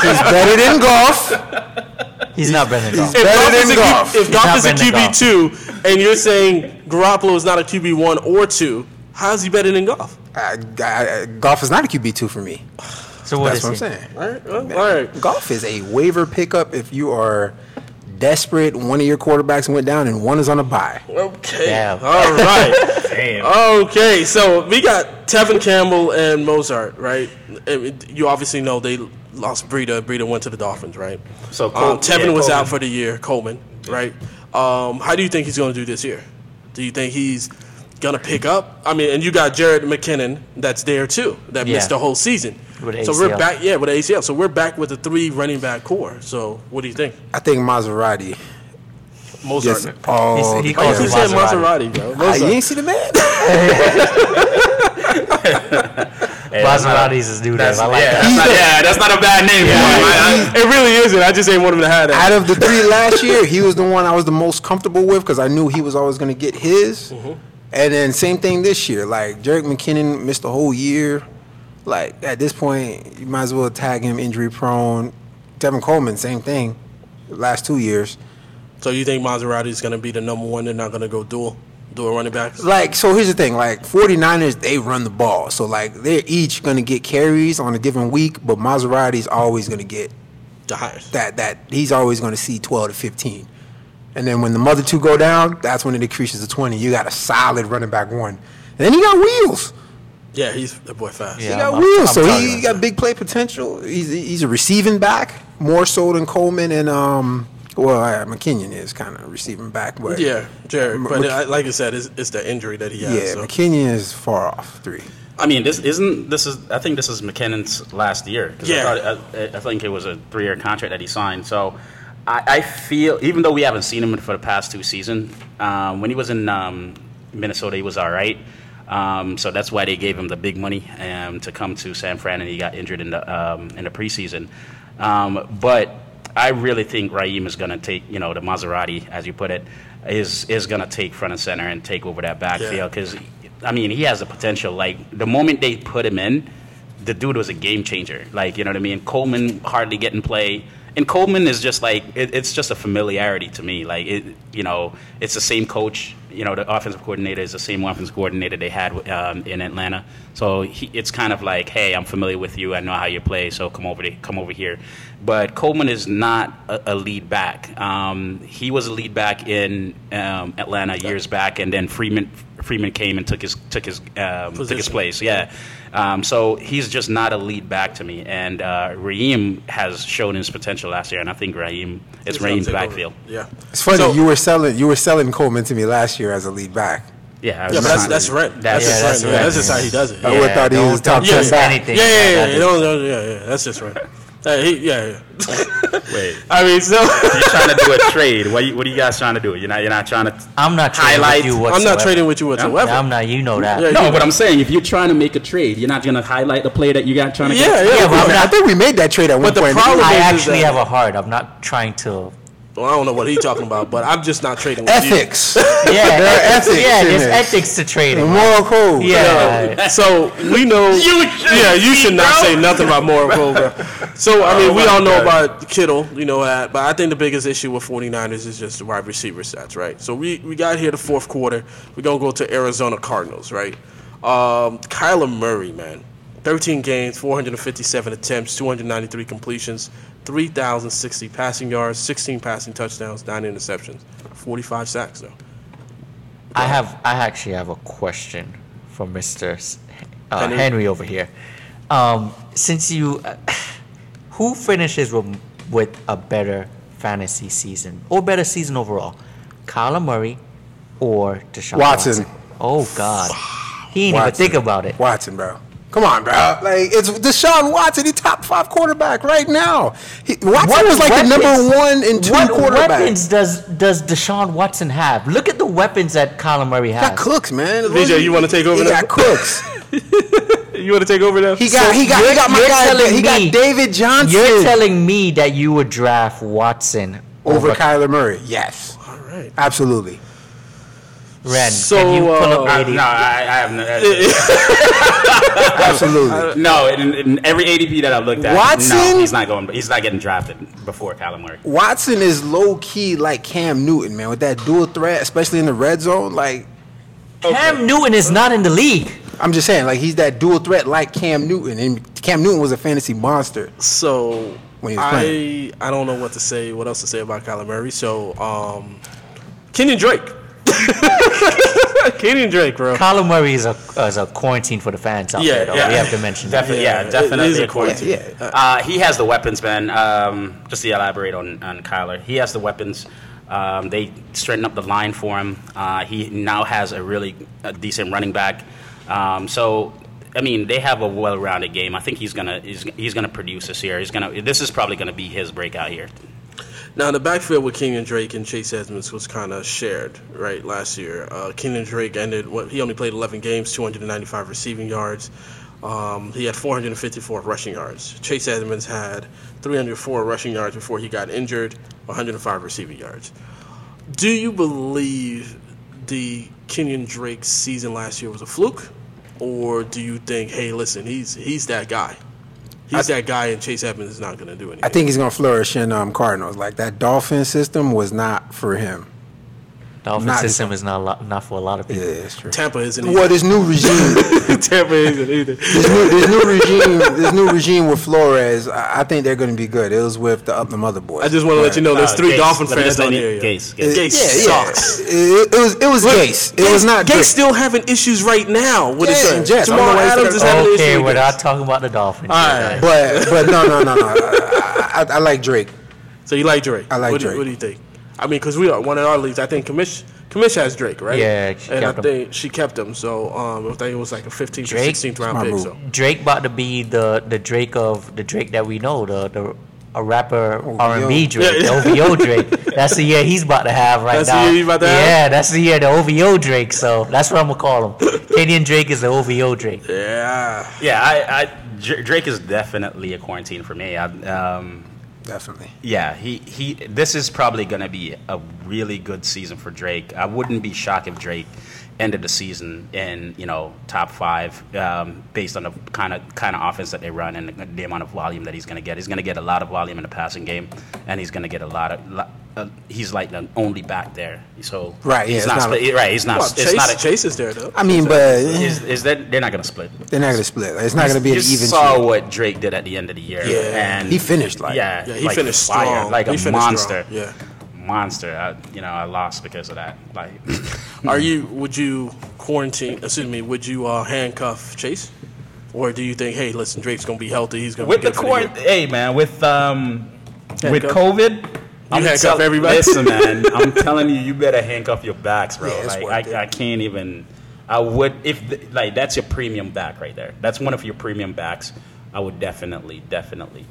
He's better than Goff. He's not better than Goff. If better than is a, if He's Goff not is a QB2, and you're saying Garoppolo is not a QB one or two, how's he better than Goff? Uh, uh, Goff is not a QB two for me. So what That's is what I'm he? saying. All right, well, all right. Goff is a waiver pickup if you are desperate. One of your quarterbacks went down and one is on a bye. Okay. Damn. All right. Damn. Okay, so we got Tevin Campbell and Mostert, right? You obviously know they lost Breida. Breida went to the Dolphins, right? So um, Tevin yeah, was Coleman. out for the year. Coleman, right? Um, how do you think he's going to do this year? Do you think he's going to pick up? I mean, and you got Jerick McKinnon that's there too, that Yeah. missed the whole season. With so we're back, yeah, with ACL. So we're back with the three running back core. So what do you think, I think Maserati. Mostert? Just all. He's- he Why calls you him Maserati. Maserati, bro? Ah, you Mostert. ain't see the man. Hey, that's not Maserati's his new name. That's, I like yeah, that. that's not, yeah, that's not a bad name. for him. I- I- It really isn't. I just ain't want him to have that. Out of the three last year, he was the one I was the most comfortable with because I knew he was always going to get his. And then same thing this year. Like Jerick McKinnon missed the whole year. Like at this point, you might as well tag him injury prone. Tevin Coleman, same thing. Last two years. So you think Maserati is going to be the number one? They're not going to go dual, dual running backs. Like, so here's the thing. Like, 49ers, they run the ball. So, like, they're each going to get carries on a given week, but Maserati's always going to get The highest. that, that he's always going to see 12 to 15. And then when the mother two go down, that's when it decreases to 20. You got a solid running back one. And then he got wheels. Yeah, he's that boy fast. He got I'm- wheels. I'm so talking he about got big play potential. He's, he's a receiving back, more so than Coleman and, um, well, uh, McKinnon is kind of receiving back. But Yeah, Jerick. M- But Mc- like I said, it's, it's the injury that he has. yeah, so. McKinnon is far off three. I mean, this isn't this is I think this is McKinnon's last year. 'cause Yeah. I, thought, I, I think it was a three-year contract that he signed. So I, I feel, even though we haven't seen him for the past two seasons, um, when he was in um, Minnesota, he was all right. Um, so that's why they gave him the big money um, to come to San Fran, and he got injured in the um, in the preseason. Um, but I really think Raheem is going to take, you know, the Maserati, as you put it, is is going to take front and center and take over that backfield because, I mean, he has the potential. Like the moment they put him in, the dude was a game changer. Like you know what I mean. Coleman hardly getting play, and Coleman is just like it, it's just a familiarity to me. Like it, you know, it's the same coach. You know, the offensive coordinator is the same offensive coordinator they had um, in Atlanta. So he, it's kind of like, hey, I'm familiar with you. I know how you play. So come over, to, come over here. But Coleman is not a, a lead back. Um, he was a lead back in um, Atlanta years back, and then Freeman Freeman came and took his took his um, took his place. Yeah. Um, so he's just not a lead back to me. And uh, Raheem has shown his potential last year, and I think Raheem it's He's gonna Raheem's take over. backfield. Yeah. It's funny So- you were selling you were selling Coleman to me last year as a lead back. Yeah, Yeah, but that's that's rent. That's, That's, just Yeah, rent. Yeah, that's just how he does it. I would've thought he was top 10 back. anything Yeah, yeah, like yeah, that. yeah, no, no, yeah, yeah. That's just right. Uh, he, yeah, yeah. Wait, I mean, so you're trying to do a trade. What, you, what are you guys trying to do? You're not you're not trying to. I'm not trading Highlight. with you I'm whatsoever. I'm not trading with you whatsoever. I'm not. You know that. Yeah, No, but I'm saying if you're trying to make a trade, you're not going to highlight the play that you got trying to. Yeah, get. yeah. Yeah, but I'm I think we made that trade at one But the point. problem- I is actually that- have a heart. I'm not trying to. Well, I don't know what he's talking about, but I'm just not trading with ethics. Yeah, There are ethics Yeah, there's this. ethics to trading. The moral code. Yeah. you. So we know. You should yeah, you should not bro. say nothing about moral code, bro. So I mean, Oh we all know God. about Kittle, you know that, but I think the biggest issue with 49ers is just the wide receiver stats, right? So we we got here the fourth quarter. We're gonna go to Arizona Cardinals, right? Um, Kyler Murray, man, 13 games, 457 attempts, 293 completions, 3,060 passing yards, 16 passing touchdowns, nine interceptions, 45 sacks though. I have. I actually have a question for Mister uh, Henry? Henry. over here. Um, since you, uh, who finishes with, with a better fantasy season or better season overall, Kyler Murray or Deshaun Watson. Watson? Oh God, he didn't even think about it. Watson, bro. Come on, bro. Like it's Deshaun Watson, he top five quarterback right now. He, Watson was like the number one and two what quarterback. What weapons does does Deshaun Watson have? Look at the weapons that Kyler Murray has. He got Cooks, man. VJ, you wanna take over He now? got Cooks. You want to take over now? He got he got he got my you're guy. telling He me- got David Johnson You're telling me that you would draft Watson over over, Kyler Murray. Yes, All right. absolutely. Ren. So, can you pull uh, up I, 80? no, I, I have no. Absolutely. no, in, in every ADP that I looked at, Watson? no, he's not going. He's not getting drafted before Kyler Murray. Watson is low key like Cam Newton, man, with that dual threat, especially in the red zone. Like Cam Newton is not in the league. I'm just saying, like he's that dual threat like Cam Newton, and Cam Newton was a fantasy monster. So When he was I playing. I don't know what to say. What else to say about Kyler Murray? So um, Kenyon Drake. Kenyon Drake, bro. Kyler Murray is a, is a quarantine for the fans out Yeah, there, though. yeah. We have to mention that. Definitely, Yeah, yeah, definitely. it is a a quarantine. Yeah, yeah. Uh, he has the weapons, man. Um, just to elaborate on, on Kyler, he has the weapons. Um, they straightened up the line for him. Uh, he now has a really a decent running back. Um, so, I mean, they have a well-rounded game. I think he's gonna he's, he's gonna produce this year. He's gonna. This is probably gonna be his breakout year. Now the backfield with Kenyon Drake and Chase Edmonds was kind of shared, right? Last year, uh, Kenyon Drake ended what he only played 11 games, 295 receiving yards. Um, he had 454 rushing yards. Chase Edmonds had 304 rushing yards before he got injured, 105 receiving yards. Do you believe the Kenyon Drake season last year was a fluke, or do you think, hey, listen, he's he's that guy? He's that guy, and Chase Edmonds is not going to do anything. I think he's gonna flourish in um, Cardinals. Like that Dolphin system was not for him. Dolphin Not- system is not a lot, not for a lot of people. Yeah, people. it's true. Tampa isn't Well, either. this new regime, Tampa isn't either. this new, this new regime, this new regime with Flores, I, I think they're going to be good. It was with the up the mother boys. I just want to let you know there's Uh, three Gase. Dolphin fans on here. you- yo. Gase, Gase. Gase yeah, sucks. yeah. It, it was it was Gase. It was not Gase great. still having issues right now with his Yeah, son. and Jets. I Jamal know why he's Adams is having an Okay, issue we're not talking about the Dolphins. All here, right. guys. But but no no no no. I, I, I like Drake. So you like Drake? I like what Do, Drake. what do you think? I mean, because we are one of our leagues. I think commission. Commish has Drake, right? Yeah, she and kept I him. think she kept him. So um, I think it was like a 15th or Drake? 16th round Smart pick. So Drake about to be the the Drake of the Drake that we know, the the a rapper R and B Drake, Yeah, the OVO Drake. That's the year he's about to have right That's the now. year about to have? yeah, that's the year the OVO Drake. So that's what I'm gonna call him. Kenyon Drake is the OVO Drake. yeah, Yeah, I, I Drake is definitely a quarantine for me. I, um, Definitely. yeah, he, he. This is probably going to be a really good season for Drake. I wouldn't be shocked if Drake ended the season in you know top five um, based on the kind of kind of offense that they run and the, the amount of volume that he's going to get. He's going to get a lot of volume in the passing game, and he's going to get a lot of. lo- Uh, he's like the only back there, so Right, yeah, He's it's not, not a- split, right. He's not. well, it's Chase, not a, Chase is there though. I mean, but is, is that they're not going to split. they're not gonna split. It's not gonna be an you even. saw trade. what Drake did at the end of the year. Yeah. and He finished like- yeah, Yeah, he like finished fire, strong. like He a monster. strong, yeah. Monster. I, you know, I lost because of that. Like, Are you? Would you quarantine? Excuse me. Would you uh, handcuff Chase, or do you think, hey, listen, Drake's gonna be healthy. He's gonna with be the court, hey man, with um, with Handcuff? COVID. I'm handcuff tell- everybody? Listen, man, I'm telling you, you better handcuff your backs, bro. Yeah, like. I, I can't even. I would if the, like that's your premium back right there. That's one of your premium backs. I would definitely, definitely,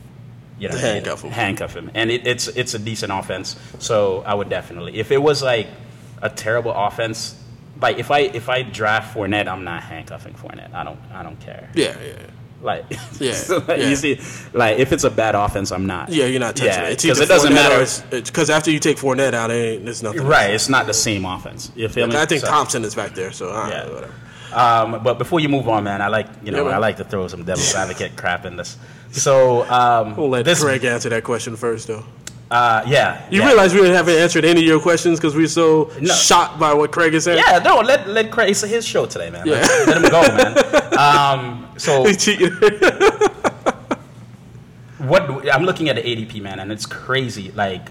you know, Handcuff him. handcuff him. And it, it's it's a decent offense, so I would definitely. If it was like a terrible offense, like if I if I draft Fournette, I'm not handcuffing Fournette. I don't I don't care. Yeah, yeah. Like, Yeah, so, like, yeah. you see, like if it's a bad offense, I'm not. Yeah, you're not touching Yeah, it. Because it doesn't Fournette matter. Because after you take Fournette out, it ain't, there's nothing. Right, it's not the same offense. You feel me? I think So- Thompson is back there, so all right, Yeah. whatever. Um, but before you move on, man, I like you know Yeah. I like to throw some devil's advocate crap in this. So um, We'll let this, Craig answer that question first, though. uh, yeah, You yeah. realize we haven't answered any of your questions because we're so No. shocked by what Craig is saying? Yeah, no, let let Craig. It's his show today, man. Yeah. Let, let him go, man. Um, so He's cheating. what I'm looking at the ADP, man, and it's crazy. Like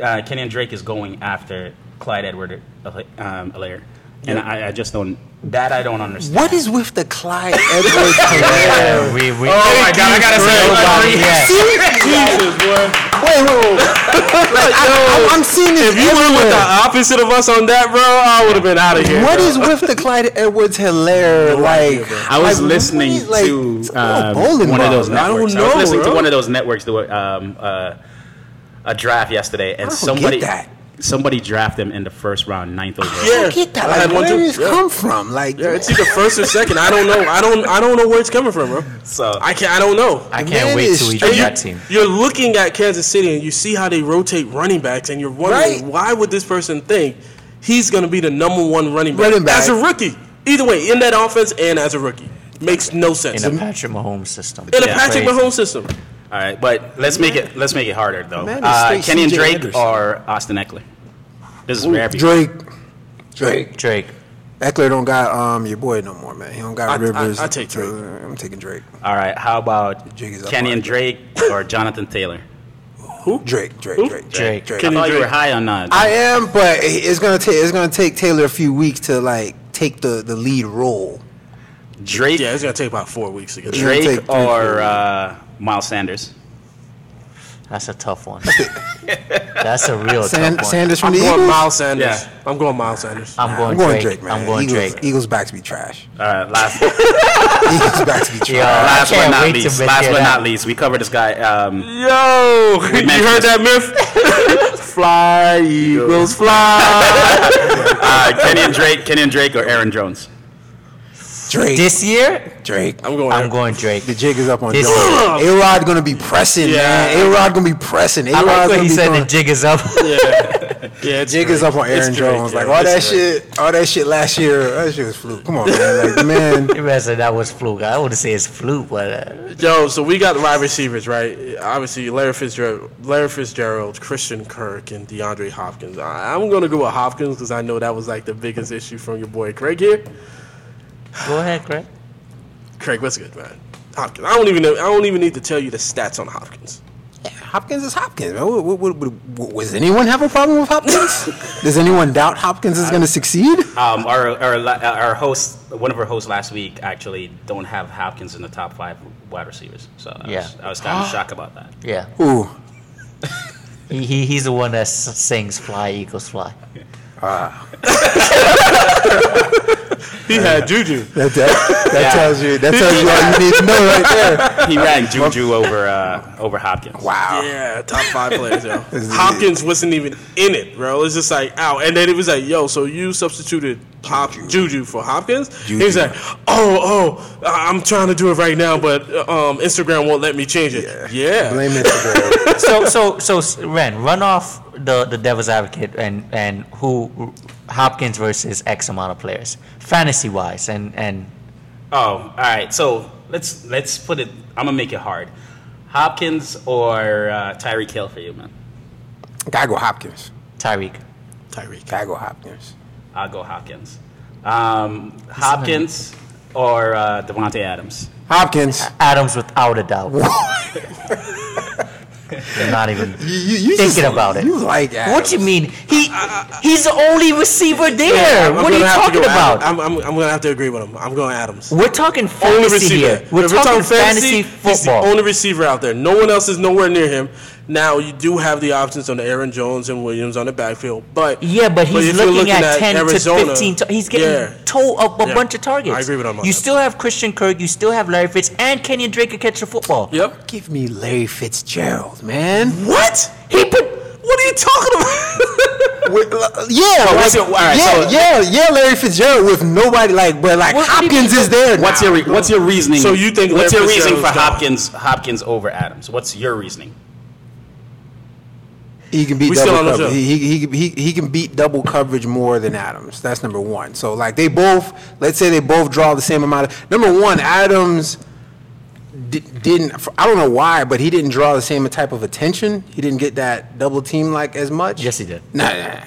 uh, Kenyon Drake is going after Clyde Edward um, Helaire, and I, I just don't. That I don't understand. What is with the Clyde Edwards? Yeah, we, we, Oh my god, I gotta say, Nobody- yeah. Jesus, boy. wait, wait, wait. Like, I, am seeing this If you went with the opposite of us on that, bro, I would have been out of here. What bro. is with the Clyde Edwards Helaire? No like, idea. I was like, listening what is, like, to um, bowling one of ball. those I don't networks. I, know, was listening bro. to one of those networks do um, uh, a draft yesterday, and don't get somebody that. Somebody draft him in the first round, ninth overall. Yeah. Get that. I Like, had where did this Yeah. come from? Like, Yeah, it's either first or second. I don't know. I don't. I don't know where it's coming from, bro. So I can't. I don't know. I can't man wait is till we straight- you, that team. You're looking at Kansas City and you see how they rotate running backs, and you're wondering Right. why would this person think he's going to be the number one running back, Running back. as a rookie? Either way, in that offense and as a rookie, makes no sense. in In a Patrick Mahomes system. In a Yeah. Patrick Crazy. Mahomes system, all right, but let's make it let's make it harder though. Man is Uh, straight Kenyon CJ Drake Anderson. or Austin Ekeler. This is very Drake, Drake. Drake. Eckler don't got um your boy no more, man. He don't got I- I- Rivers. I take to- Drake. I'm taking Drake. All right, how about Jig is up Kenyon on. Drake or Jonathan Taylor? Drake, Drake, Who? Drake, Drake. Drake. I Kenyon thought you were Drake. high on that. I am, but it's gonna take it's gonna take Taylor a few weeks to like take the the lead role. Drake, yeah, it's going to take about four weeks to get. Yeah. there. It'll Drake take three, or weeks. uh, Miles Sanders? That's a tough one. That's a real San, tough one. Sanders from I'm the going Eagles. Miles Sanders. Yeah. I'm going Miles Sanders. I'm going, I'm going Drake. Drake, man. I'm going Eagles, Drake. Eagles backs be trash. All right, last Eagles backs be trash. Yeah. I last but can't not wait to least. Last but out. not least, we covered this guy. Um, Yo, you heard this. that myth? fly, Eagles, fly. uh, and Drake, Kenyon Drake or Aaron Jones? Drake. This year, Drake. I'm going. I'm going Drake. The jig is up on This- Jones. A Rod gonna be pressing, Yeah. man. A Rod gonna be pressing. A I Rod like gonna he said throwing- the jig is up. Yeah, it's Jig is up on It's Aaron Drake, Jones. yeah, Like all it's that Drake. shit, all that shit last year, that shit was fluke. Come on, man. Like man, You better say that was fluke. I wouldn't say it's fluke, but uh, Yo, so we got the wide receivers, right? Obviously, Larry Fitzgerald, Larry Fitzgerald, Christian Kirk, and DeAndre Hopkins. I, I'm gonna go with Hopkins because I know that was like the biggest issue from your boy Craig here. Go ahead, Craig. Craig, what's good, man? Hopkins. I don't even know. I don't even need to tell you the stats on Hopkins. yeah, Hopkins is Hopkins. Man. What, what, what, what, does anyone have a problem with Hopkins? Does anyone doubt Hopkins is gonna succeed? Um, our, our our host, one of our hosts last week, actually don't have Hopkins in the top five wide receivers. So I Yeah. was, I was kind of shocked about that. Yeah, Ooh, he, he he's the one that sings "Fly Eagles Fly." He had Juju. that that, that Yeah. tells you that tells you all you need to know right there. He ran Juju over uh, over Hopkins. Wow. Yeah, top five players, yo. Hopkins wasn't even in it, bro. It's just like, ow. And then it was like, yo, so you substituted Hop- Juju for Hopkins? He was like, oh, oh, I- I'm trying to do it right now, but uh, um, Instagram won't let me change it. Yeah. Blame Instagram. so so so s- Ren, run off the the devil's advocate and and who Hopkins versus X amount of players, fantasy wise, and and Oh, all right. So let's let's put it. I'm gonna make it hard. Hopkins or uh, Tyreek Hill for you, man. Gotta go Hopkins. Tyreek. Tyreek. Gotta go Hopkins. I'll go Hopkins. Um, Hopkins or uh, Davante Adams. Hopkins. Adams without a doubt. Not even You, you, you thinking just- about it. You like Adams. What you mean? He he's the only receiver there. What are you gonna talking about? I'm, I'm, I'm going to have to agree with him. I'm going Adams. We're talking Only fantasy receiver. here. We're If talking fantasy, He's the football. only receiver out there. No one else is nowhere near him. Now you do have the options on Aaron Jones and Williams on the backfield, but Yeah, but he's if you're looking, at, at 10 Arizona, to 15. ta- he's getting yeah. toe up a Yeah. bunch of targets. I agree with him You that. still have Christian Kirk. You still have Larry Fitz, and Kenyon Drake can catch the football. Yep. Give me Larry Fitzgerald, man. What? He put. What are you talking about? With, uh, yeah, what's like, your- all right, yeah, so- yeah, yeah, Larry Fitzgerald with nobody like, but like What- what do you Hopkins is there. What's your re- What's your reasoning? So you think What's Larry your reasoning for gone? Hopkins Hopkins over Adams? What's your reasoning? He can beat We double coverage. He, he, he, he, he can beat double coverage more than Adams. That's number one. So like they both, let's say they both draw the same amount of. Number one, Adams di- didn't. I don't know why, but he didn't draw the same type of attention. He didn't get that double team like as much. Yes, he did. Nah, nah, nah.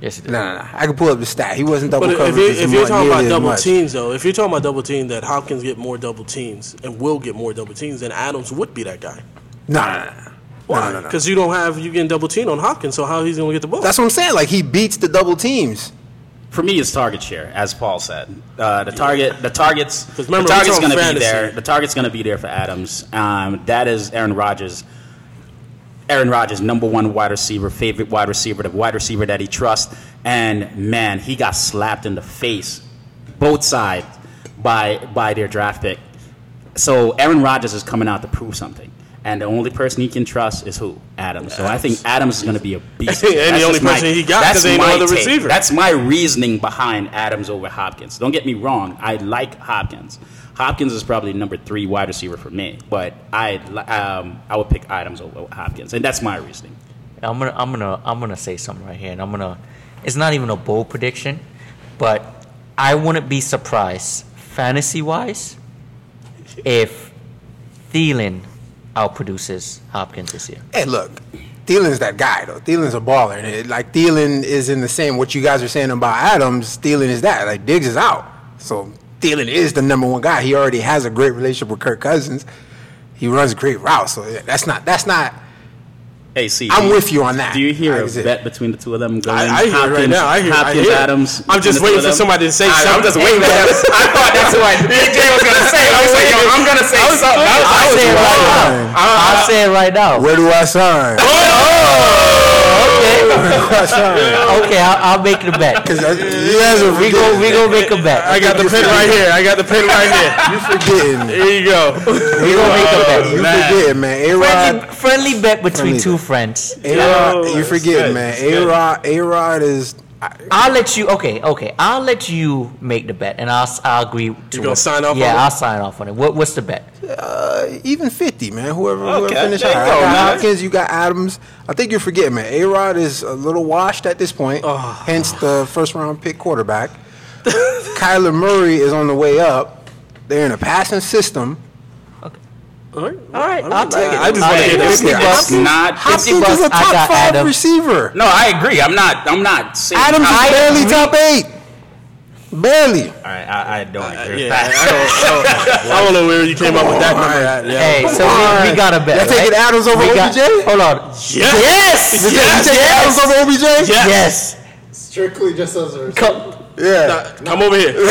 Yes, he did. No, no, no. I can pull up the stat. He wasn't double But if, coverage. you, as if you're talking about double much. teams, though, if you're talking about double teams, that Hopkins get more double teams and will get more double teams, then Adams would be that guy. No, no, no, no. Why? No, no, no, no. Because you don't have you getting double team on Hopkins, so how he's gonna get the ball? That's what I'm saying. Like he beats the double teams. For me, it's target share, as Paul said. Uh, the target, the targets, the 'Cause remember, target's going to be there. The target's going to be there for Adams. Um, that is Aaron Rodgers. Aaron Rodgers, number one wide receiver, favorite wide receiver, the wide receiver that he trusts. And man, he got slapped in the face, both sides, by by their draft pick. So Aaron Rodgers is coming out to prove something. And the only person he can trust is who? Adams. So I think Adams is going to be a beast. And the That's only just my- person he got 'cause that's they ain't no other receiver. That's my reasoning behind Adams over Hopkins. Don't get me wrong. I like Hopkins. Hopkins is probably number three wide receiver for me, but I um, I would pick Adams over Hopkins, and that's my reasoning. I'm gonna I'm gonna I'm gonna say something right here, and I'm gonna. It's not even a bold prediction, but I wouldn't be surprised, fantasy wise, if Thielen outproduces Hopkins this year. Hey, look, Thielen's that guy though. Thielen's a baller, and it, like Thielen is in the same. What you guys are saying about Adams, Thielen is that. Like Diggs is out, so Thielen is the number one guy. He already has a great relationship with Kirk Cousins. He runs great routes, so that's not that's not. Hey, see, I'm with you on that. Do you hear I a exist. bet between the two of them going? I, I hear it right now. I hear. I hear. Adams. I'm just waiting for two of them? somebody to say I- something. I'm just waiting for that. I thought that's what DJ was gonna say. I was like, yo, I'm gonna say something. I was, I I'll was say it right now. I'll say it right now. Where do I sign? Okay, okay, I'll, I'll make the bet. 'Cause I- you guys are We go, we go make a bet. I got the pen right here. I got the pen right here. You forgetting? Here you go. We go make a bet. You man. forgetting, man? A Rod, friendly bet between Friendly two friends. A Rod, you forgetting, man? A. Rod, A Rod is. I'll let you. Okay, okay. I'll let you make the bet, and I'll s- I'll agree. To gonna what- sign off Yeah, on it? Yeah, I'll sign off on it. What what's the bet? Uh, even 50, man. Whoever, whoever Okay, finished there you higher. go, I got. Hopkins, you got Adams. I think you're forgetting, man. A Rod is a little washed at this point, Oh. hence the first round pick quarterback. Kyler Murray is on the way up. They're in a passing system. All right, All right, I'll take it. I just want to hear this. 50 bucks. It's not. Hopkins 50 bucks, is a I top five Adam. receiver. No, I agree. I'm not. I'm not saying. Adams is barely top eight. Barely. All right, I, I don't uh, agree. Yeah, I don't, I, don't, I don't know where you came up with that number. Yeah. Hey, so we, we got a bet. Y'all taking right? Adams over got- OBJ? Hold on. Yes. Yes. You take- you Yes. Adams over OBJ? Yes. Yes. Strictly just as a Come, Yeah. Nah, come over here. Yeah.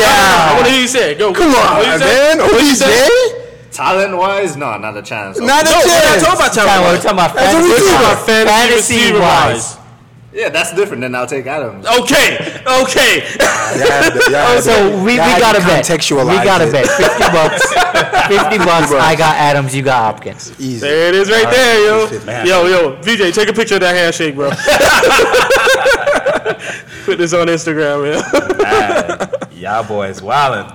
Yeah. I want to hear you say it. Go. Come on, say? man. What you say? OBJ? Talent wise, no, not a chance. Not a No, we're not talking about talent. we're talking about That's a fantasy. receiver. We're talking about Fantasy fantasy wise. wise. Yeah, that's different. Then I'll take Adams. Okay, okay. Y'all oh, had to- y'all had So we, we got a bet. We got a bet. Fifty bucks. Fifty bucks. I got Adams. You got Hopkins. Easy. There it is right there, yo. Man. Yo, yo, VJ, take a picture of that handshake, bro. Put this on Instagram, man. Man, y'all boys wildin'.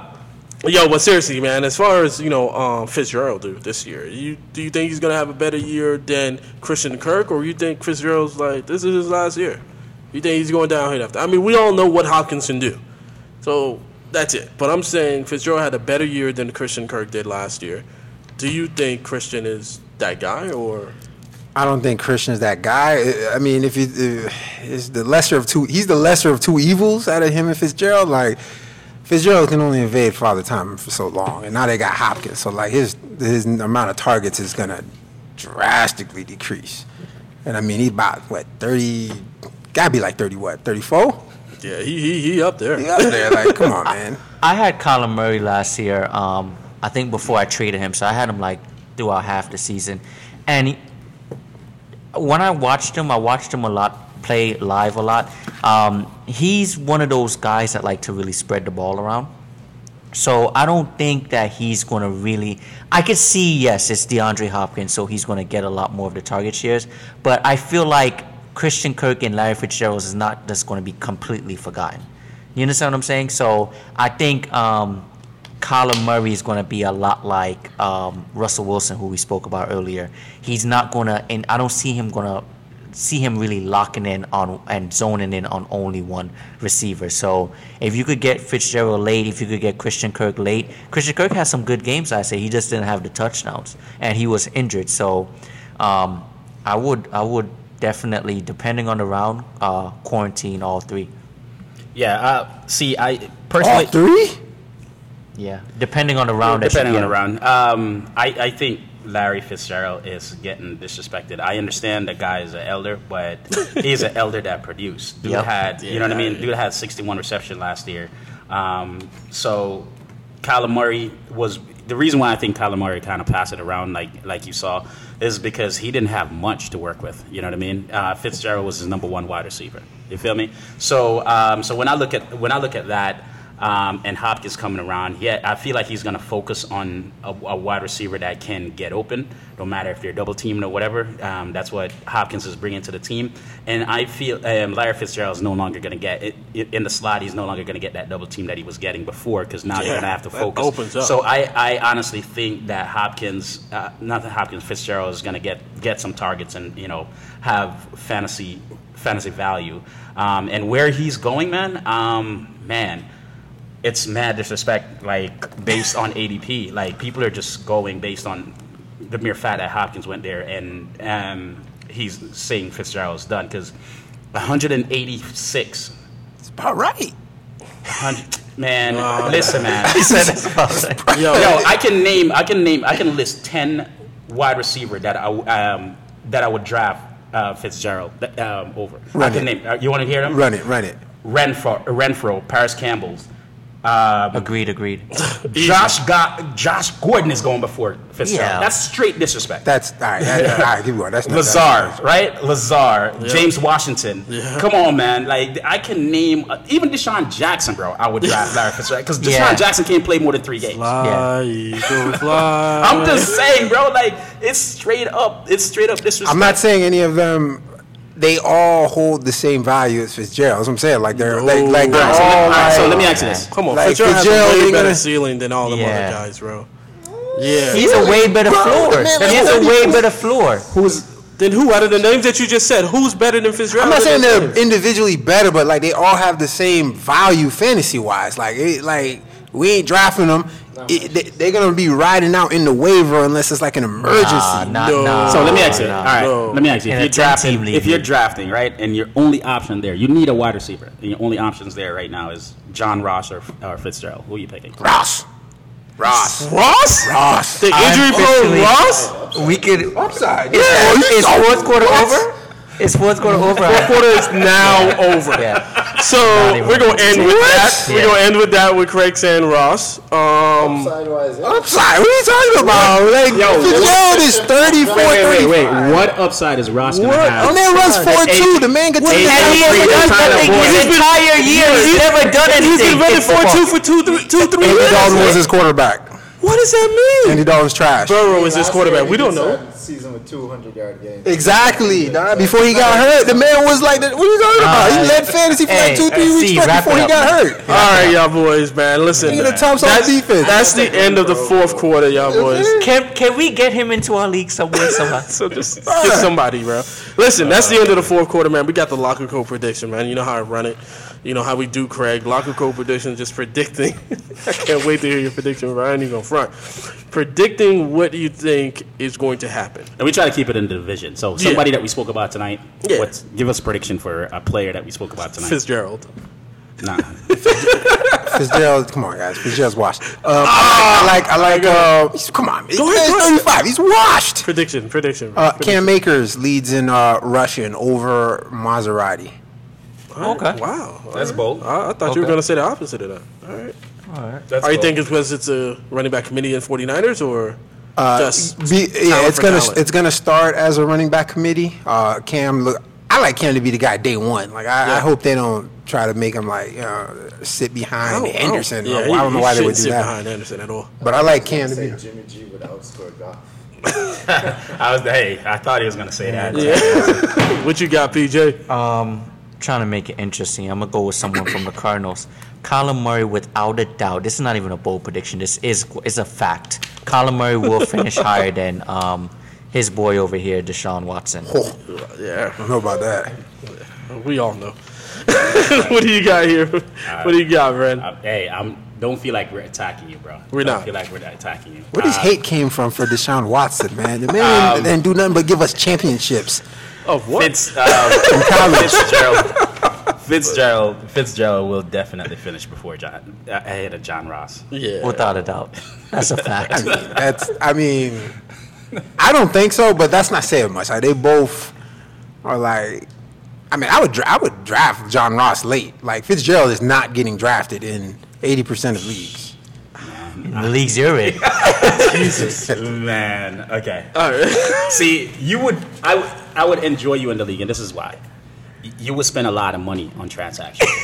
Yo, but seriously, man, as far as you know, um, Fitzgerald do this year, you do you think he's gonna have a better year than Christian Kirk, or you think Fitzgerald's like this is his last year? You think he's going downhill after? I mean, we all know what Hopkins can do, so that's it. But I'm saying Fitzgerald had a better year than Christian Kirk did last year. Do you think Christian is that guy, or I don't think Christian's that guy. I- mean, if uh, is the lesser of two, he's the lesser of two evils out of him and Fitzgerald. Like Fitzgerald can only evade Father Time for so long, and now they got Hopkins. So like his his amount of targets is gonna drastically decrease. And I mean, he's about what thirty? Gotta be like thirty what? Thirty four? yeah, he he, he up there. He up there? Like, come on, man. I had Kyler Murray last year. Um, I think before I traded him, so I had him like throughout half the season. And he, when I watched him, I watched him a lot, play live a lot. Um, he's one of those guys that like to really spread the ball around. So I don't think that he's going to really. I could see, yes, it's DeAndre Hopkins, so he's going to get a lot more of the target shares. But I feel like Christian Kirk and Larry Fitzgerald is not just going to be completely forgotten. You understand what I'm saying? So I think um, Kyler Murray is going to be a lot like um, Russell Wilson, who we spoke about earlier. He's not going to, and I don't see him going to see him really locking in on and zoning in on only one receiver. So if you could get Fitzgerald late, if you could get Christian Kirk late, Christian Kirk has some good games. I say he just didn't have the touchdowns, and he was injured. So um, I would I would definitely, depending on the round, uh, quarantine all three. Yeah. Uh, see, I personally All personally. three? Yeah, depending on the round. that you Depending on get. the round. Um, I, I think Larry Fitzgerald is getting disrespected. I understand the guy is an elder, but he's an elder that produced. Dude Yep. had, you know what I mean? Dude had 61 reception last year. Um, so Kyler Murray was the reason why I think Kyler Murray kind of passed it around like like you saw is because he didn't have much to work with. You know what I mean? Uh, Fitzgerald was his number one wide receiver. You feel me? So um, so when I look at when I look at that. Um, and Hopkins coming around, yeah, I feel like he's going to focus on a, a wide receiver that can get open, no matter if they're double teaming or whatever. Um, that's what Hopkins is bringing to the team. And I feel um, Larry Fitzgerald is no longer going to get it in the slot. He's no longer going to get that double team that he was getting before because now they're going to have to focus. opens up. So I, I honestly think that Hopkins, uh, not that Hopkins, Fitzgerald is going to get get some targets and you know have fantasy fantasy value. Um, and where he's going, man, um, man, it's mad disrespect. Like based on ADP, like people are just going based on the mere fact that Hopkins went there and um, he's saying Fitzgerald's done because 186. It's about right. 100, man, listen, man. Yo, Yo, I can name, I can name, I can list ten wide receiver that I um, that I would draft uh, Fitzgerald um, over. Run I can it. name. Uh, you want to hear them? Run it, run it. Renfrow, Renfrow, Parris Campbell's. Um, Agreed, agreed. Josh got Josh Gordon is going before Fitzgerald. Yeah. That's straight disrespect. That's all right. That, all right, keep going. That's not Lazar, right? Lazar, James Washington. Come on, man. Like I can name uh, even DeSean Jackson, bro. I would draft Larry Fitzgerald because DeSean Yeah. Jackson can't play more than three games. fly, Eagle, fly. I'm just saying, bro. Like it's straight up. It's straight up disrespect. I'm not saying any of them they all hold the same value as Fitzgerald. That's what I'm saying. Like they're No. like, like they're Alright, so, let, all all right, so let me ask you this. Come on, Like, Fitzgerald has a way better gonna- ceiling than all the Yeah. other guys, bro. Yeah. He's a way better Bro, floor. man, He has a way better floor. Who's then who out of the names that you just said, who's better than Fitzgerald? I'm not saying they're those names? individually better, but like they all have the same value fantasy wise. Like it, like we ain't drafting them. It, they, they're gonna be riding out in the waiver unless it's like an emergency. Nah, nah, No. nah, So let me ask you. nah. All right, No. let me ask you. If you're drafting, if you're drafting, right, and your only option there, you need a wide receiver, and your only options there right now is John Ross or, or Fitzgerald. Who are you picking? Ross, Ross, Ross? Ross. The injury prone Ross? We could. Upside. Is, Yeah, fourth, you is fourth quarter what? over? Is fourth quarter over? Fourth quarter is now over. Yeah. So we're gonna end with What? that. We're gonna end with that with Craig saying Ross. Um, Sidewise. Upside. What are you talking about? Like Yo, Fitzgerald is 34, Wait, wait, wait. 35. What upside is Ross going to What? have? The man runs four two. The man gets What to is the And he that? hasn't done Tyler nothing his entire year. He's never done it. he's anything. been running in four football. two for two, three, two, three Andy years. Dalton was his quarterback. What does that mean? Andy Dalton's trash. Burrow is his quarterback. We don't know. Season with 200 yard games. Exactly. Nah, before he got hurt, the man was like, "What are you talking about?" He led fantasy for like two, three weeks C, straight before it he got man. hurt. All right, y'all boys, man. Listen, He the tops on that's, defense. that's the end of the fourth quarter, y'all boys. Can can we get him into our league somewhere somehow? So just get somebody, bro. Listen, that's the end of the fourth quarter, man. We got the locker code prediction, man. You know how I run it. You know how we do, Craig. Locker code prediction, just predicting. I can't wait to hear your prediction, Ryan. You gonna front. Predicting what you think is going to happen. And we try to keep it in the division. So somebody that we spoke about tonight, Yeah. what's, give us a prediction for a player that we spoke about tonight. Fitzgerald. Nah. Fitzgerald, come on, guys. Fitzgerald's washed. Um, I like, I like, uh, come on, Go ahead, he's 35. He's washed. Prediction, prediction. Uh, prediction. Cam Akers leads in uh, rushing over Maserati. All right. Okay. Wow. That's bold. I, I thought you were going to say the opposite of that. All right. That's Are you bold. thinking because it's a running back committee in 49ers or Uh, just be, yeah, it's gonna talent? it's gonna start as a running back committee. Uh, Cam, look, I like Cam to be the guy day one. Like I, Yeah. I hope they don't try to make him like uh, sit behind don't- I don't- Anderson. Yeah, I, don't know why they would do sit that. behind Anderson at all. But I like Cam to be. Jimmy G would outscore Goff. I was, hey, I thought he was going to say that. Yeah. What you got, PJ? Um, trying to make it interesting. I'm gonna go with someone from the Cardinals. Kyler Murray, without a doubt, this is not even a bold prediction. This is is a fact. Kyler Murray will finish higher than um, his boy over here, Deshaun Watson. Oh, yeah, I don't know about that. we all know. what do you got here? What do you got, Ren? Uh, hey, I'm. Don't feel like we're attacking you, bro. We're don't not. feel like we're attacking you. Where this Uh, hate came from for Deshaun Watson, man? The man Um, didn't do nothing but give us championships. Of what? Fitz, uh, Fitzgerald. Fitzgerald. Fitzgerald will definitely finish before John uh, ahead of John Ross. yeah. Without a doubt, that's a fact. That's. I mean, I don't think so, but that's not saying much. Like they both are like. I mean, I would dra- I would draft John Ross late. Like Fitzgerald is not getting drafted in eighty percent of leagues. In the leagues you're in, Jesus, Man, okay. All right. See, you would, I, would- I would enjoy you in the league, and this is why. You would spend a lot of money on transactions.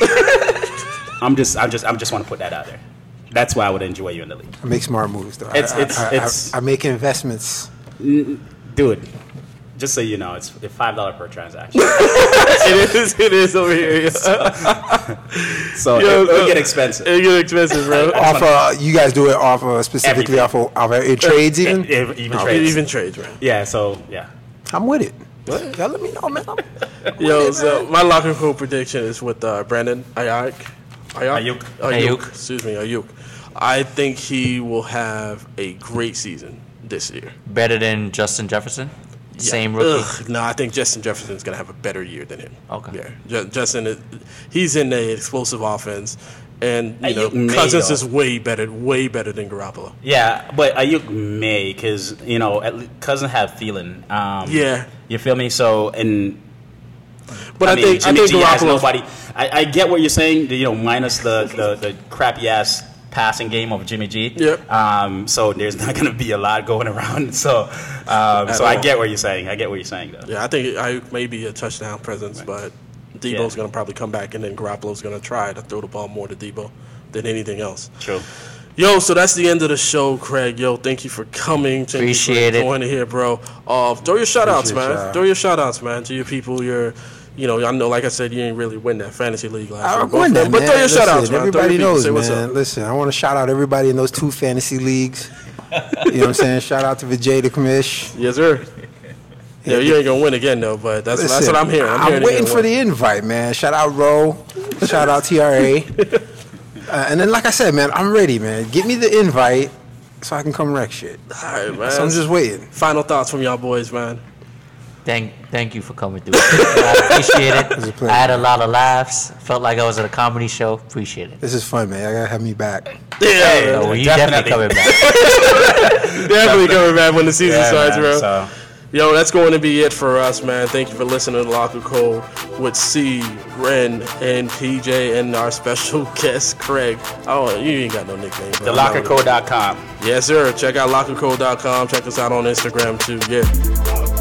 I'm just, I'm just, I'm just want to put that out there. That's why I would enjoy you in the league, I make smart moves though. It's- I, it's- I, I- it's- I, I make investments. dude. Just so you know, it's it's five dollar per transaction. it is. It is over here. Yeah. So Yo, it, will uh, get expensive. It get expensive, bro. Off, uh, you guys do it off of specifically Everything. off of, off of it trades even. If- even Oh, trades. Even trades, man. Yeah. So yeah. I'm with it. Y'all let me know, man. I'm- Yo, so my locker code prediction is with uh, Brandon Aiyuk. Aiyuk. Aiyuk. Excuse me, Aiyuk. I think he will have a great season this year. better than Justin Jefferson. Yeah. Same rookie. Ugh, no, I think Justin Jefferson's gonna have a better year than him. Okay. Yeah, Justin, is, he's in the explosive offense, and you know may, Cousins though. is way better, way better than Garoppolo. Yeah, but Aiyuk may because you know at le- cousin have feeling. Um, Yeah. You feel me? So and But I, mean, think I Jimmy think G has Garoppolo. nobody. I, I get what you're saying. You know, minus the the, the crappy ass passing game of Jimmy G. Yep. Um, so there's not going to be a lot going around. So um, so I get what you're saying. I get what you're saying though. Yeah, I think Aiyuk may be a touchdown presence, but Deebo's Yeah. gonna probably come back, and then Garoppolo's gonna try to throw the ball more to Debo than anything else. True. Yo, so that's the end of the show, Craig. Yo, thank you for coming. Thank Appreciate you it. for joining here, bro. Uh, throw your shout outs, man. y'all. Throw your shout outs, man, to your people. Your, you know, I know, like I said, you didn't really win that fantasy league last I year. won that, but man. throw your shout outs, man. Everybody knows, man. Listen, I want to shout out everybody in those two fantasy leagues. you know what I'm saying? Shout out to Vijay the commish. Yes, sir. Yeah, you ain't gonna win again though, but that's that's what I'm hearing. I'm, hearing waiting for the invite, man. Shout out Ro. Shout out TRA. Uh, and then, like I said, man, I'm ready, man. Get me the invite so I can come wreck shit. All right, man. So I'm just waiting. Final thoughts from y'all boys, man. Thank, thank you for coming through. I appreciate it. was a. I had a lot of laughs. Felt like I was at a comedy show. Appreciate it. This is fun, man. I gotta have me back. Yeah, Oh, well, you definitely definitely. coming back. definitely coming back when the season Yeah, starts, man, bro. so- Yo, that's going to be it for us, man. Thank you for listening to Locker Code with C, Ren, and PJ, and our special guest, Craig. Oh, you ain't got no nickname. bro. I know it. TheLockerCode.com. Yes, sir. Check out lockercode.com. Check us out on Instagram, too. Yeah.